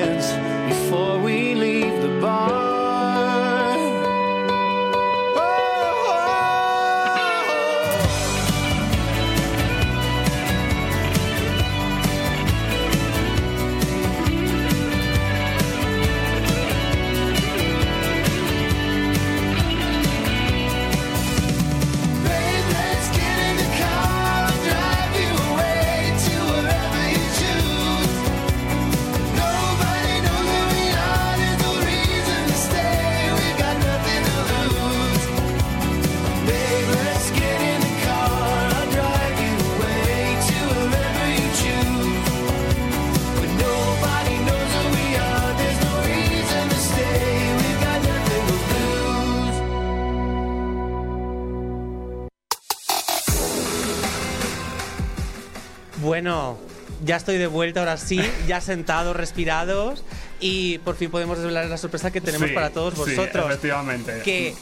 Bueno, ya estoy de vuelta ahora sí, ya sentados, respirados y por fin podemos desvelar la sorpresa que tenemos Sí, para todos sí, vosotros. efectivamente. que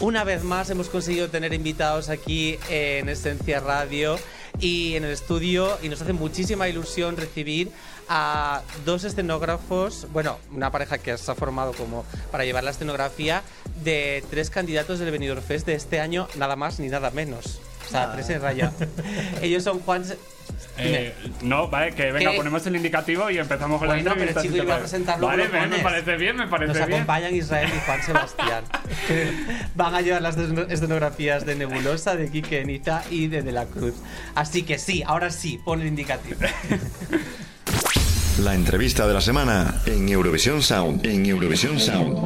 una vez más hemos conseguido tener invitados aquí en Esencia Radio y en el estudio y nos hace muchísima ilusión recibir a dos escenógrafos, bueno, una pareja que se ha formado como para llevar la escenografía de tres candidatos del Benidorm Fest de este año, nada más ni nada menos. O sea, tres en raya. Ellos son Juan... Eh, no, vale, que venga, ¿Qué? ponemos el indicativo y empezamos con Bueno, la pero entrevista. chico, iba a parece. presentarlo, Vale, me, parece bien, me parece Nos bien. acompañan Israel y Juan Sebastián. Van a llevar las esceno- escenografías de Nebulosa, de Quique Niza y de De la Cruz. Así que sí, ahora sí, pon el indicativo. La entrevista de la semana en Eurovisión Sound. En Eurovisión Sound.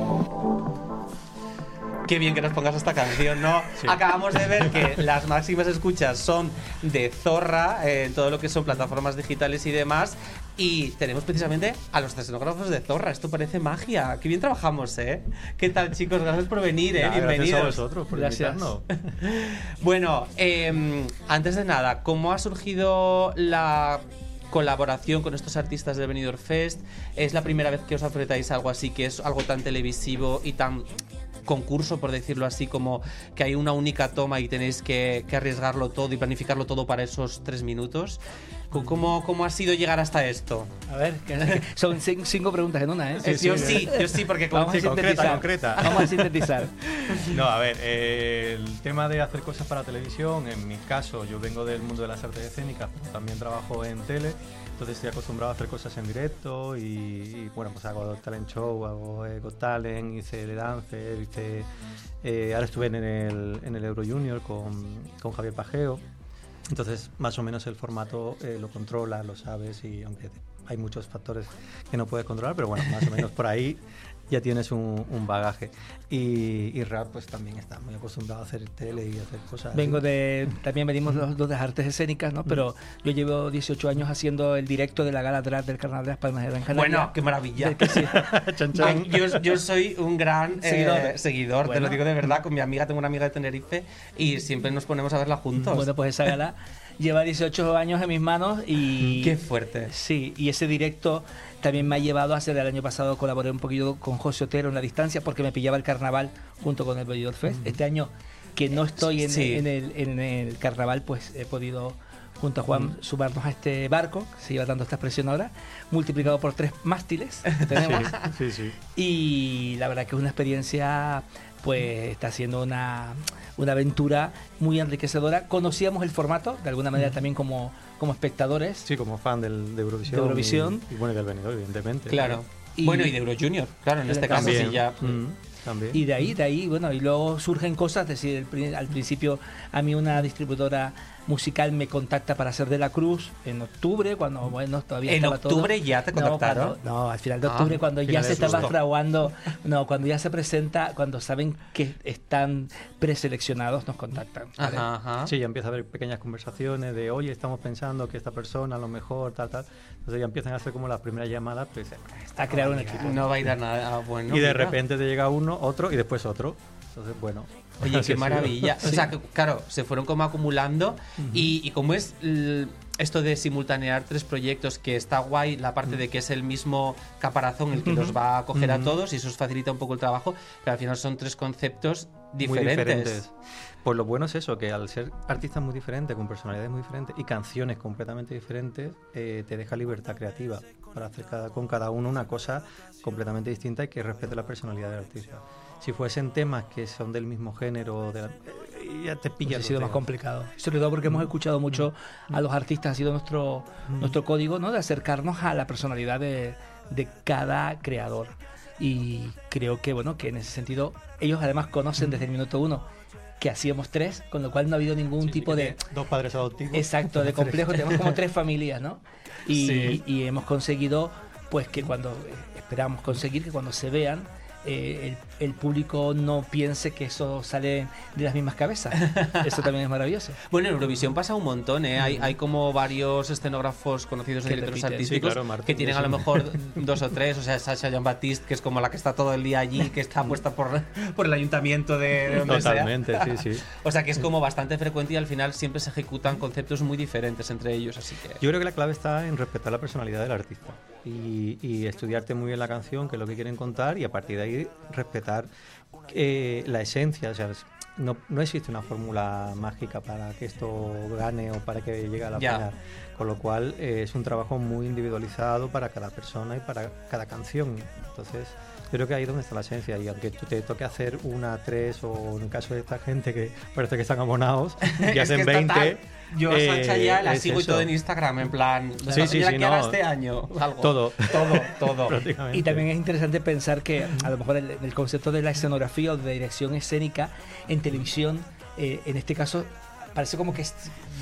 Qué bien que nos pongas esta canción, ¿no? Acabamos de ver que las máximas escuchas son de Zorra, eh, en todo lo que son plataformas digitales y demás. Y tenemos precisamente a los escenógrafos de Zorra. Esto parece magia. Qué bien trabajamos, ¿eh? ¿Qué tal, chicos? Gracias por venir, ¿eh? Bienvenidos. Gracias a vosotros por Gracias. invitarnos. Bueno, eh, antes de nada, ¿cómo ha surgido la colaboración con estos artistas del Benidorm Fest? ¿Es la primera vez que os a algo así, que es algo tan televisivo y tan concurso, por decirlo así, como que hay una única toma y tenéis que, que arriesgarlo todo y planificarlo todo para esos tres minutos? ¿Cómo, ¿Cómo ha sido llegar hasta esto? A ver, que- son cin- cinco preguntas en una, ¿eh? Eh, yo sí, yo sí, porque como- Vamos a Sí, concreta, sintetizar. concreta. Vamos a sintetizar. No, a ver, eh, el tema de hacer cosas para televisión, en mi caso, yo vengo del mundo de las artes escénicas, pero también trabajo en tele, entonces estoy acostumbrado a hacer cosas en directo y, y, bueno, pues hago talent show, hago eh, Got Talent, hice The Dancer, hice, eh, ahora estuve en el, en el Euro Junior con, con Javier Pajeo, entonces más o menos el formato eh, lo controla, lo sabes y aunque hay muchos factores que no puedes controlar, pero bueno, más o menos por ahí ya tienes un, un bagaje. Y, y Rap pues también está muy acostumbrado a hacer tele y hacer cosas. Vengo de. También venimos los dos de artes escénicas, ¿no? Pero yo llevo 18 años haciendo el directo de la gala drag del Carnaval de las Palmas de Gran Canaria. Bueno, qué maravilla. Que sí. Chan, chan. Ay, yo, yo soy un gran eh, Seguidor. seguidor, te Bueno. lo digo de verdad. Con mi amiga, tengo una amiga de Tenerife y siempre nos ponemos a verla juntos. Bueno, pues esa gala lleva 18 años en mis manos y. Qué fuerte. Sí, y ese directo también me ha llevado a hacer el año pasado colaboré un poquito con José Otero en la distancia porque me pillaba el carnaval junto con el Benidorm Fest. Este año que no estoy en, Sí. en el, en el carnaval, pues he podido junto a Juan sumarnos a este barco, que se lleva dando esta expresión ahora, multiplicado por tres mástiles que tenemos. Sí, sí. Y la verdad que es una experiencia, pues está siendo una, una aventura muy enriquecedora. Conocíamos el formato, de alguna manera también como, como espectadores. Sí, como fan del, de Eurovisión. De Eurovisión. Y, y bueno, del Benidorm, evidentemente. Claro. Y- bueno, y de Euro Junior, claro, en este caso También. sí ya. Mm, también. Y de ahí, de ahí, bueno, y luego surgen cosas, es decir, el al principio a mí una distribuidora musical me contacta para hacer de la Cruz en octubre, cuando, bueno, todavía ¿En estaba todo- octubre ya te No, contactaron? cuando- No, al final de Ah, octubre, cuando ya se estaba fraguando, no, cuando ya se presenta, cuando saben que están preseleccionados, nos contactan. ¿vale? Ajá, ajá. Sí, ya empieza a haber pequeñas conversaciones de, oye, estamos pensando que esta persona a lo mejor, tal, tal. Entonces ya empiezan a hacer como las primeras llamadas, pues, A crear un equipo. No va a ir a nada. ah, bueno, y de mira. repente te llega uno, otro y después otro. Entonces, bueno. Oye, así qué maravilla. O sea, que, claro, se fueron como acumulando. y, y como es esto de simultanear tres proyectos, que está guay, la parte de que es el mismo caparazón el que los va a coger a todos y eso os facilita un poco el trabajo, pero al final son tres conceptos Muy diferentes. Pues lo bueno es eso, que al ser artistas muy diferentes, con personalidades muy diferentes y canciones completamente diferentes, eh, te deja libertad creativa para hacer cada, con cada uno una cosa completamente distinta y que respete la personalidad del artista. Si fuesen temas que son del mismo género, de la- eh, ya te Pues pillas. ha sido más complicado. Sobre todo porque hemos escuchado mucho a los artistas, ha sido nuestro, nuestro código, ¿no? De acercarnos a la personalidad de, de cada creador. Y creo que, bueno, que en ese sentido, ellos además conocen desde el minuto uno que hacíamos tres, con lo cual no ha habido ningún tipo de... Dos padres adoptivos. Exacto, de complejo, tenemos como tres familias, ¿no? Y, Sí. y hemos conseguido, pues que cuando, eh, esperamos conseguir que cuando se vean, eh, el, el público no piense que eso sale de las mismas cabezas. Eso también es maravilloso. Bueno, en Eurovisión pasa un montón, ¿eh? Hay, hay como varios escenógrafos conocidos de directores artísticos Sí, claro, Martín, que tienen a lo mejor dos o tres, o sea, Sasha Jean Baptiste, que es como la que está todo el día allí, que está puesta por, por el ayuntamiento de, de donde sea. Totalmente, sí, sí. O sea, que es como bastante frecuente y al final siempre se ejecutan conceptos muy diferentes entre ellos, así que... Yo creo que la clave está en respetar la personalidad del artista y, y estudiarte muy bien la canción, que es lo que quieren contar, y a partir de ahí respetar eh, la esencia. O sea, no, no existe una fórmula mágica para que esto gane o para que llegue a la Ya. final. Con lo cual eh, es un trabajo muy individualizado para cada persona y para cada canción. Entonces creo que ahí es donde está la esencia. Y aunque tú te toque hacer una, tres, o en el caso de esta gente que parece que están abonados y Es que hacen es 20. total. Yo a eh, Sacha ya la sigo y todo en Instagram, en plan. Sí, sí, sí, que no. este año. Algo. Todo. Todo, todo. Y también es interesante pensar que a lo mejor el, el concepto de la escenografía o de dirección escénica en televisión, eh, en este caso, parece como que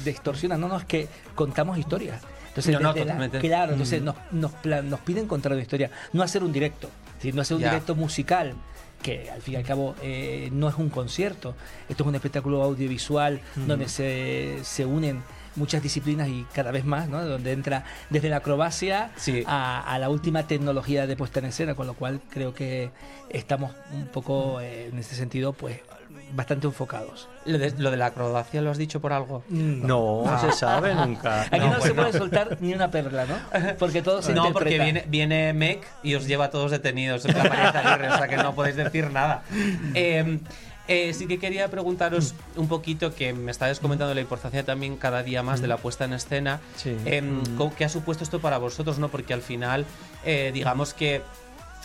distorsiona. No, no, es que contamos historias. Entonces, No, no, la- claro, entonces Mm. nos, nos, plan- nos piden contar una historia, no hacer un directo, decir, no hacer un directo musical que al fin y al cabo eh, no es un concierto, esto es un espectáculo audiovisual Mm. donde se, se unen muchas disciplinas y cada vez más, ¿no? donde entra desde la acrobacia Sí. a, a la última tecnología de puesta en escena, con lo cual creo que estamos un poco eh, en ese sentido pues bastante enfocados. Lo de, lo de la acrobacia lo has dicho por algo. No, Ah. se sabe nunca. Aquí no, No, se puede soltar ni una perla, ¿no? Porque todo se No, porque viene, viene Mec y os lleva a todos detenidos en María Aguirre, o sea que no podéis decir nada. Eh, eh, sí que quería preguntaros un poquito, que me estabais comentando la importancia también cada día más de la puesta en escena. Sí. Em, ¿cómo- ¿Qué ha supuesto esto para vosotros? no Porque al final, eh, digamos que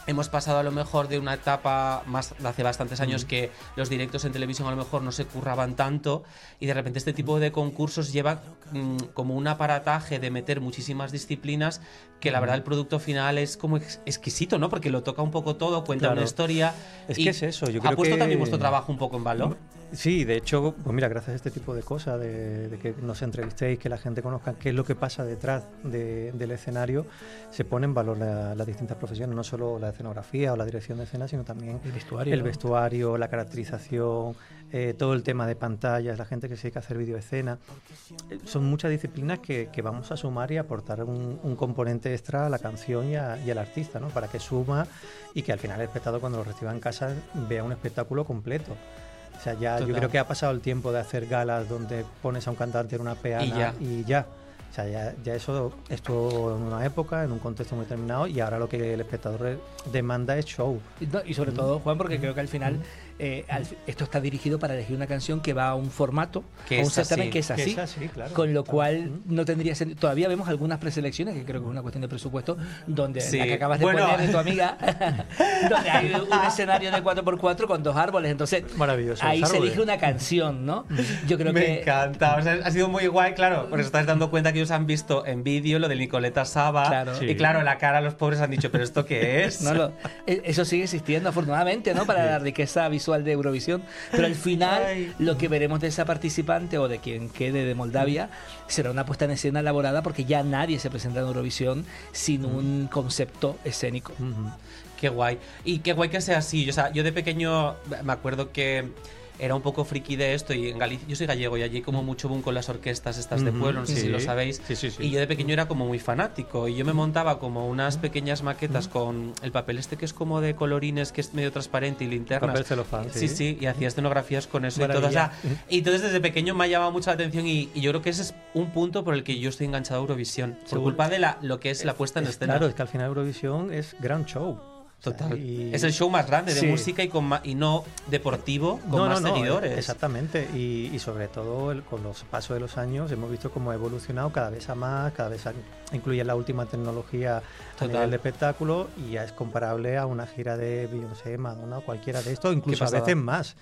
hemos pasado a lo mejor de una etapa más de hace bastantes años que los directos en televisión a lo mejor no se curraban tanto y de repente este tipo de concursos lleva mm, como un aparataje de meter muchísimas disciplinas que la verdad el producto final es como ex- exquisito, ¿no? Porque lo toca un poco todo, cuenta Claro. una historia. Es y que es eso, yo ¿Ha creo puesto que- también vuestro trabajo un poco en valor? Sí, de hecho, pues mira, gracias a este tipo de cosas, de, de que nos entrevistéis, que la gente conozca qué es lo que pasa detrás de- del escenario, se pone en valor la- las distintas profesiones, no solo la escenografía o la dirección de escena, sino también El vestuario, el ¿no? vestuario, la caracterización, eh, todo el tema de pantallas, la gente que se dedica a hacer videoescena. Eh, Son muchas disciplinas que, que vamos a sumar y aportar un, un componente extra a la canción y, a- y al artista, ¿no? Para que suma y que al final el espectador cuando lo reciba en casa vea un espectáculo completo. O sea, ya yo creo que ha pasado el tiempo de hacer galas donde pones a un cantante en una peana Y ya. y ya. O sea, ya, ya eso estuvo en una época, en un contexto muy determinado y ahora lo que el espectador demanda es show. Y sobre todo, Juan, porque creo que al final eh, al esto está dirigido para elegir una canción que va a un formato, Que a un es certamen así. que es Que así. es así, claro. Con lo Claro. cual no tendría sentido. Todavía vemos algunas preselecciones, que creo que es una cuestión de presupuesto, donde Sí. la que acabas de Bueno. poner de tu amiga, donde hay un escenario de 4x4 con dos árboles. Entonces, Maravilloso. ahí se elige una canción, ¿no? Yo creo Me que. encanta, o sea, ha sido muy guay, claro, porque os estáis dando cuenta que os han visto en vídeo lo de Nicoleta Saba. Claro. Y Sí. claro, la cara a los pobres han dicho, ¿pero esto qué es? No, lo- e- eso sigue existiendo afortunadamente, ¿no? Para la riqueza visual de Eurovisión. Pero al final, Ay. lo que veremos de esa participante o de quien quede de Moldavia será una puesta en escena elaborada porque ya nadie se presenta en Eurovisión sin un concepto escénico. Qué guay. Y qué guay que sea así. O sea, yo de pequeño me acuerdo que era un poco friki de esto y en Galicia, yo soy gallego y allí como mucho boom con las orquestas estas de pueblo, no sé si sí. lo sabéis. Sí, sí. Y yo de pequeño era como muy fanático y yo me montaba como unas pequeñas maquetas con el papel este que es como de colorines, que es medio transparente y linternas. Papel celofán, Sí, sí. sí, y hacía escenografías con eso y todo. O sea, y entonces desde pequeño me ha llamado mucho la atención y, y yo creo que ese es un punto por el que yo estoy enganchado a Eurovisión. Por culpa de la, lo que es la puesta en Es- escena. Claro, es que al final Eurovisión es gran show. Total. y- Es el show más grande de Sí. música y, con y no deportivo, con no, más no, no, seguidores. Exactamente. Y, y sobre todo el- con los pasos de los años hemos visto cómo ha evolucionado cada vez a más, cada vez a- incluye la última tecnología a Total. nivel de espectáculo y ya es comparable a una gira de Beyoncé, Madonna o cualquiera de estos, incluso a veces más.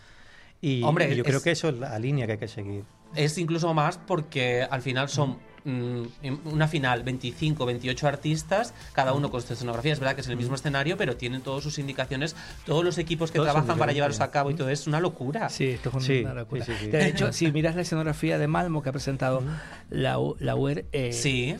Y, Hombre, y yo es- creo que eso es la línea que hay que seguir. Es incluso más porque al final son mm, una final 25, 28 artistas, cada uno con su escenografía. Es verdad que es el mismo escenario, pero tienen todas sus indicaciones, todos los equipos que Todos trabajan para llevarlos a cabo y todo es una locura. Sí, esto es Sí, una locura. sí, sí, sí. De hecho, si miras la escenografía de Malmo que ha presentado la, la UER, eh, Sí.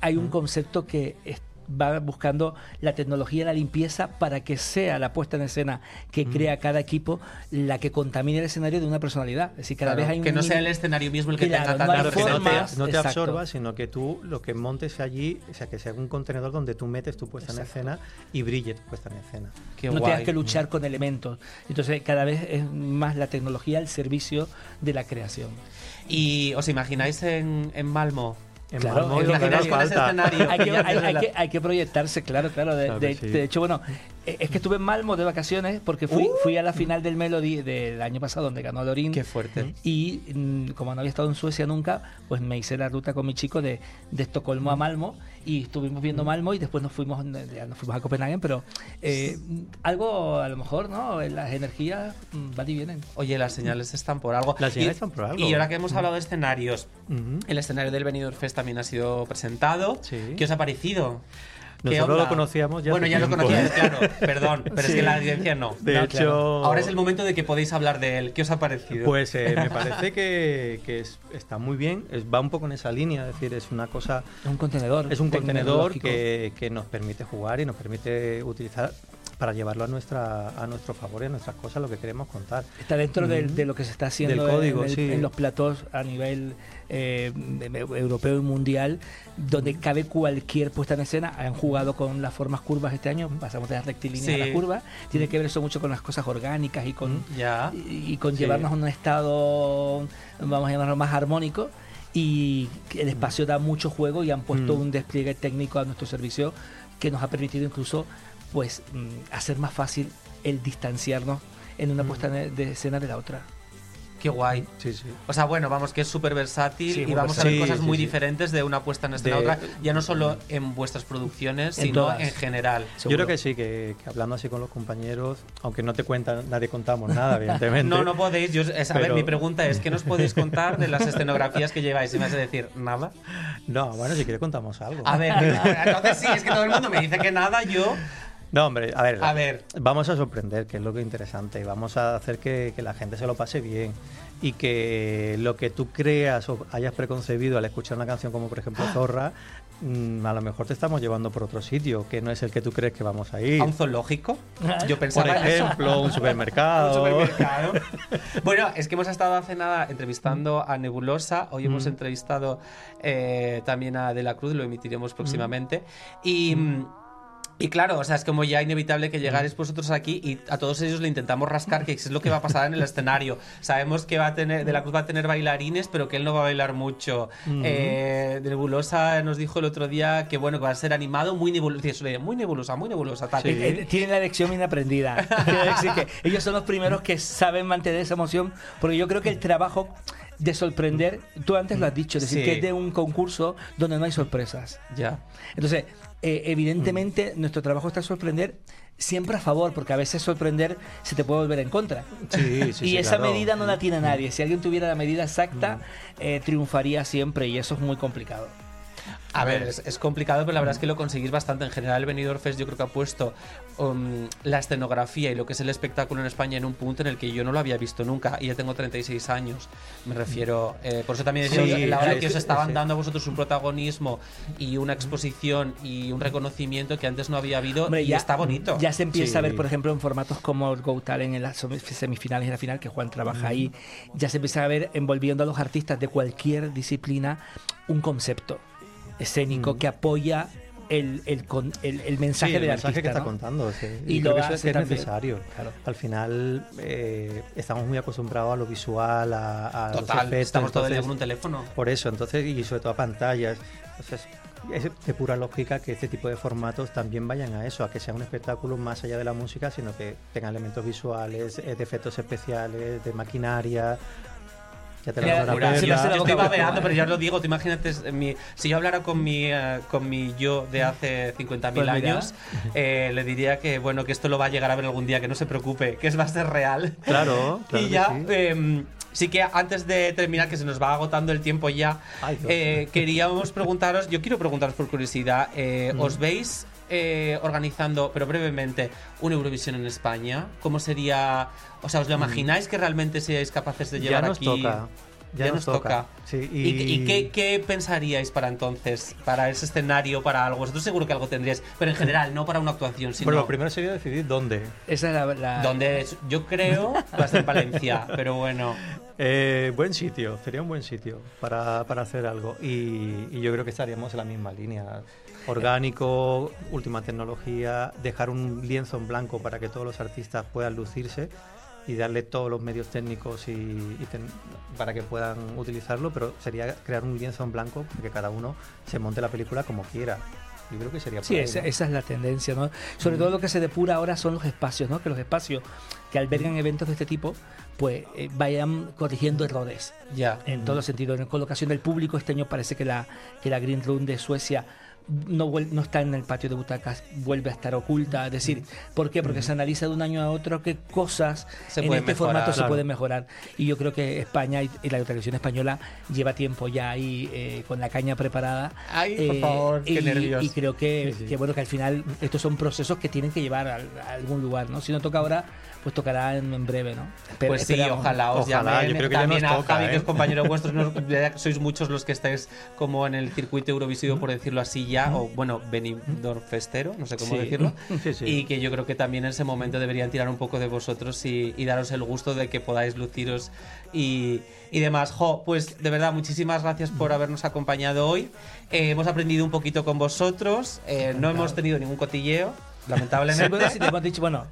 hay un concepto que es- va buscando la tecnología, la limpieza para que sea la puesta en escena que crea cada equipo la que contamine el escenario de una personalidad. Es decir, cada Claro, vez hay un que no sea el escenario mismo el que Claro, tenga no que no te, formas, no te exacto. absorbas, sino que tú lo que montes allí, o sea, que sea un contenedor donde tú metes tu puesta en escena y brille tu puesta en escena. Qué no guay. tengas que luchar con elementos. Entonces, cada vez es más la tecnología al servicio de la creación. ¿Y os imagináis en, en Malmo? En Claro, falta. hay, que, hay- hay que- hay que proyectarse, claro, claro. De, Claro de- que sí. de hecho, bueno, Es que estuve en Malmo de vacaciones porque fui, fui a la final del Melody del año pasado donde ganó Lorín. Uh. Qué fuerte. Y mm, como no había estado en Suecia nunca, pues me hice la ruta con mi chico de, de Estocolmo a Malmo y estuvimos viendo Malmo y después nos fuimos, ya nos fuimos a Copenhague, pero eh, algo a lo mejor, ¿no? Las energías mm, van y vienen. Oye, las señales están por algo. Las señales Y- están por algo. Y ahora que hemos hablado de escenarios, Ujú. el escenario del Benidorm Fest también ha sido presentado. Sí. ¿Qué os ha parecido? ¿Qué Nosotros onda? lo conocíamos ya Bueno, ya lo ¿eh? claro. Perdón, pero es que la audiencia no. De No, hecho- claro. Ahora es el momento de que podéis hablar de él. ¿Qué os ha parecido? Pues eh, me parece que, que es- está muy bien, es- va un poco en esa línea, es decir, es una cosa... Es un contenedor. Es un contenedor que, que nos permite jugar y nos permite utilizar para llevarlo a nuestra a nuestro favor y a nuestras cosas, lo que queremos contar. Está dentro del- de lo que se está haciendo Del código, en, el- sí. en los platós a nivel eh, europeo y mundial, donde cabe cualquier puesta en escena. Han jugado con las formas curvas este año, pasamos de las rectilíneas a las curvas. Tiene que ver eso mucho con las cosas orgánicas y con, y, y con Sí. llevarnos a un estado, vamos a llamarlo más armónico. Y el espacio da mucho juego y han puesto Mm. un despliegue técnico a nuestro servicio que nos ha permitido incluso pues mm, hacer más fácil el distanciarnos en una puesta de escena de la otra. Qué guay. Sí, sí. O sea, bueno, vamos, que es súper versátil Sí, y vamos a ver versátil. cosas Sí, muy diferentes de una puesta en escena a De- otra, ya no solo en vuestras producciones, En sino todas. en general. Yo creo que sí, que, que hablando así con los compañeros, aunque no te cuentan, nadie contamos nada, evidentemente. No, no podéis. Yo, es- a ver, mi pregunta es: ¿qué nos podéis contar de las escenografías que lleváis? Y me vas a decir, nada. No, bueno, si quieres contamos algo. A ver, entonces sí, es que todo el mundo me dice que nada, yo. No, hombre, a ver, A ver. vamos a sorprender, que es lo que es interesante. Vamos a hacer que, que la gente se lo pase bien y que lo que tú creas o hayas preconcebido al escuchar una canción como por ejemplo Zorra, mm, a lo mejor te estamos llevando por otro sitio, que no es el que tú crees que vamos a ir. ¿A un zoológico? Yo Por pensaba en eso. ejemplo, un supermercado. Un supermercado. bueno, es que hemos estado hace nada entrevistando a Nebulosa. Hoy hemos Mm. entrevistado eh, también a De la Cruz, lo emitiremos próximamente. Y. mm, y claro, o sea, es como ya inevitable que llegaréis vosotros aquí y a todos ellos le intentamos rascar que es lo que va a pasar en el escenario. Sabemos que va a tener, De la Cruz va a tener bailarines, pero que él no va a bailar mucho. Eh, Nebulosa nos dijo el otro día que bueno, que va a ser animado, muy nebulosa, muy nebulosa, muy nebulosa, tal. Eh, eh, Tienen la lección bien aprendida. Quiero decir que ellos son los primeros que saben mantener esa emoción, porque yo creo que el trabajo de sorprender, tú antes lo has dicho, es decir, Sí. que es de un concurso donde no hay sorpresas. Ya. Entonces, eh, evidentemente, nuestro trabajo está en sorprender siempre a favor, porque a veces sorprender se te puede volver en contra. Sí, sí, y sí, esa claro. medida no la tiene nadie. Si alguien tuviera la medida exacta, eh, triunfaría siempre y eso es muy complicado. A ver, es, es complicado, pero la verdad es que lo conseguís bastante. En general, el Benidorm Fest yo creo que ha puesto um, la escenografía y lo que es el espectáculo en España en un punto en el que yo no lo había visto nunca. Y ya tengo 36 años, me refiero. eh, por eso también decía Sí, la hora sí, que os estaban sí. dando a vosotros un protagonismo y una exposición y un reconocimiento que antes no había habido Hombre, y está bonito. Ya se empieza a ver, por ejemplo, en formatos como el Go Talent en las semi- semifinales y la final, que Juan trabaja ahí, ya se empieza a ver envolviendo a los artistas de cualquier disciplina un concepto escénico que apoya el, el, con- el- el mensaje Sí, el del mensaje artista. que está ¿no? contando. sí. Y Y, lo creo que eso es, necesario. Claro. Al final eh, estamos muy acostumbrados a lo visual, a, a los Total, efectos. estamos todo el día con un teléfono. Por eso, entonces, y sobre todo a pantallas. Entonces, es de pura lógica que este tipo de formatos también vayan a eso, a que sea un espectáculo más allá de la música, sino que tenga elementos visuales, eh, de efectos especiales, de maquinaria. Ya te la Mira, se me yo, yo boca estoy babeando, pero ya os lo digo, tú imagínate, eh, mi- si yo hablara con mi, eh, con mi yo de hace 50.000 Pues años, eh, le diría que bueno que esto lo va a llegar a ver algún día, que no se preocupe, que es va a ser real. Claro, claro y que ya, sí. eh, sí que antes de terminar, que se nos va agotando el tiempo ya, Ay, eh, queríamos preguntaros, yo quiero preguntaros por curiosidad, eh, ¿os veis eh, organizando, pero brevemente, una Eurovisión en España? ¿Cómo sería? O sea, ¿os lo imagináis que realmente seáis capaces de Ya llevar nos aquí? toca. Ya, nos toca. Sí, ¿Y, y qué, qué pensaríais para entonces? Para ese escenario, para algo. Vosotros seguro que algo tendríais, pero en general, no para una actuación, sino. Bueno, lo primero sería decidir dónde. Esa es la. la- donde es- yo creo que va a ser en Valencia, pero bueno. Eh, buen sitio, sería un buen sitio para, para hacer algo. Y, y yo creo que estaríamos en la misma línea. Orgánico, última tecnología, dejar un lienzo en blanco para que todos los artistas puedan lucirse y darle todos los medios técnicos y, y ten- para que puedan utilizarlo, pero sería crear un lienzo en blanco para que cada uno se monte la película como quiera. Yo creo que sería por Sí, ahí, esa, ¿no? esa es la tendencia, ¿no? Sobre todo lo que se depura ahora son los espacios, ¿no? Que los espacios que albergan eventos de este tipo, pues eh, vayan corrigiendo errores. Ya. En todos los sentidos. En colocación del público, este año parece que la, que la Green Room de Suecia no, no está en el patio de butacas, vuelve a estar oculta. Es decir, ¿por qué? Porque se analiza de un año a otro qué cosas Se en este mejorar. formato se Claro. pueden mejorar. Y yo creo que España y, y la televisión española lleva tiempo ya ahí eh, con la caña preparada. Ay, por Eh, favor, qué y, nervios. Y creo que, Sí, sí. que, bueno que al final estos son procesos que tienen que llevar a, a algún lugar, ¿no? Si no toca ahora, pues tocará en, en breve, ¿no? Espe- Pues sí, ojalá os Ojalá, llamen. yo creo que ya También nos a toca, Javi, que ¿eh? es compañero vuestro, no- ya que sois muchos los que estáis como en el circuito Eurovisivo, por decirlo así ya, o bueno, Benidorm festero, no sé cómo Sí. decirlo, Sí, sí. y que yo creo que también en ese momento deberían tirar un poco de vosotros y, y daros el gusto de que podáis luciros y, y demás. Jo, pues de verdad, muchísimas gracias por habernos acompañado hoy. Eh, hemos aprendido un poquito con vosotros, eh, no hemos tenido ningún cotilleo, lamentablemente. Sí, bueno, si te hemos dicho, bueno,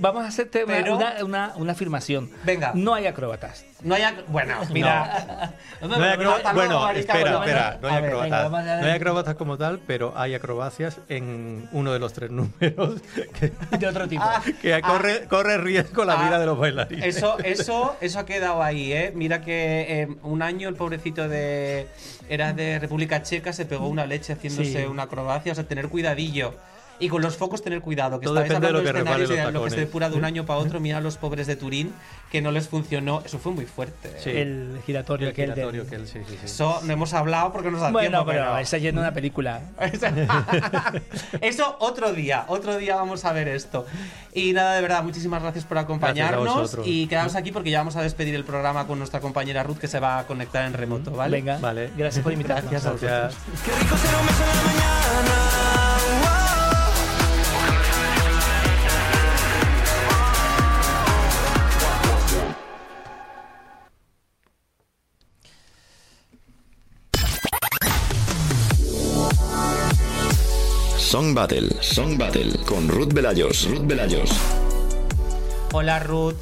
vamos a hacerte una, Pero- una, una- una afirmación. Venga. No hay acróbatas. No hay ac- bueno, mira. No hay acro- Hasta luego, bueno, espera, no hay venga. No hay como tal, pero hay acrobacias en uno de los tres números que, De otro tipo. Ah, que corre, corre riesgo la Ah, vida de los bailarines. Eso, eso, eso ha quedado ahí, ¿eh? Mira que eh, un año el pobrecito de. Era de República Checa, se pegó una leche haciéndose Sí. una acrobacia. O sea, tener cuidadillo. Y con los focos tener cuidado. Que Todo depende de lo hablando que escenarios y de lo que se depura de un año para otro. Mira a los pobres de Turín, que no les funcionó. Eso fue muy fuerte. Sí. El giratorio el del- giratorio que él, sí, sí, sí. Eso no hemos hablado porque nos da Bueno, tiempo. pero pero- esa ya es una película. Eso otro día, otro día vamos a ver esto. Y nada, de verdad, muchísimas gracias por acompañarnos. Gracias y quedaos aquí porque ya vamos a despedir el programa con nuestra compañera Ruth que se va a conectar en remoto, ¿vale? Venga, Vale. gracias por invitarnos. Gracias a vosotros. Gracias. Qué rico ser un beso en la mañana. Song Battle, Song Battle, con Ruth Velayos, Ruth Velayos. Hola Ruth,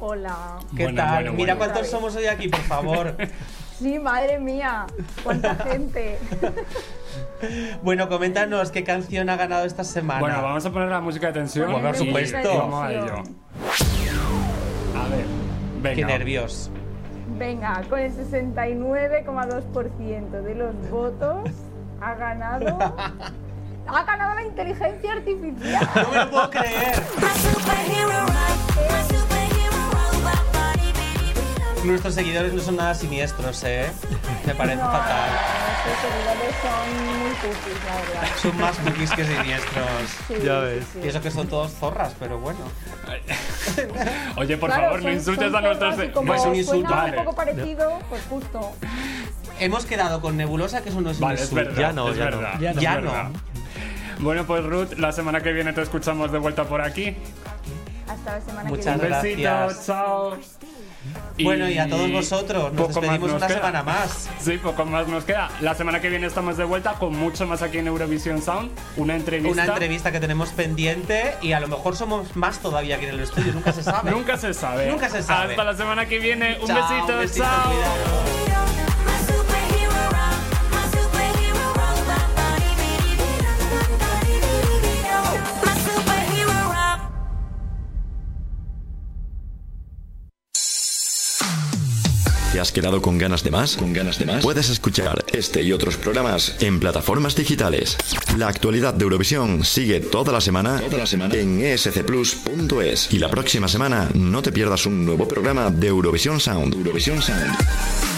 Hola. ¿qué Bueno, tal? bueno, Mira bueno. cuántos somos hoy aquí, por favor. Sí, madre mía. Cuánta gente. bueno, coméntanos qué canción ha ganado esta semana. Bueno, vamos a poner la música de tensión. Por supuesto. Vamos a ello. A ver, venga. Qué nervios. Venga, con el 69,2% de los votos ha ganado. Ha ganado la inteligencia artificial. No me lo puedo creer. Nuestros seguidores no son nada siniestros, ¿eh? Me parece No, fatal. Nuestros seguidores son muy cookies, la verdad. Son más cookies que siniestros. Sí, Ya sí, ves. sí. Y eso que son todos zorras, pero bueno. Oye, por Claro, favor, no insultes a nuestros. y como Pues un insulto, vale. un poco parecido, pues justo. Hemos quedado con Nebulosa, que eso no es un Vale, es insulto. verdad. Ya no, es ya no. verdad, Ya no. es Ya no. Bueno, pues Ruth, la semana que viene te escuchamos de vuelta por aquí. Hasta la semana Muchas que Un viene. besito, Gracias. chao. Bueno, y a todos vosotros, nos poco despedimos nos una queda. semana más. Sí, poco más nos queda. La semana que viene estamos de vuelta con mucho más aquí en Eurovisión Sound. Una entrevista. Una entrevista que tenemos pendiente y a lo mejor somos más todavía aquí en el estudio, nunca se sabe. Nunca se sabe. Nunca se sabe. Hasta la semana que viene. Un Chao, besito, un besito, chao. cuidado. ¿Te has quedado con ganas de más? ¿Con ganas de más? Puedes escuchar este y otros programas en plataformas digitales. La actualidad de Eurovisión sigue toda la semana, toda la semana en escplus.es. Y la próxima semana no te pierdas un nuevo programa de Eurovisión Sound. Eurovisión Sound.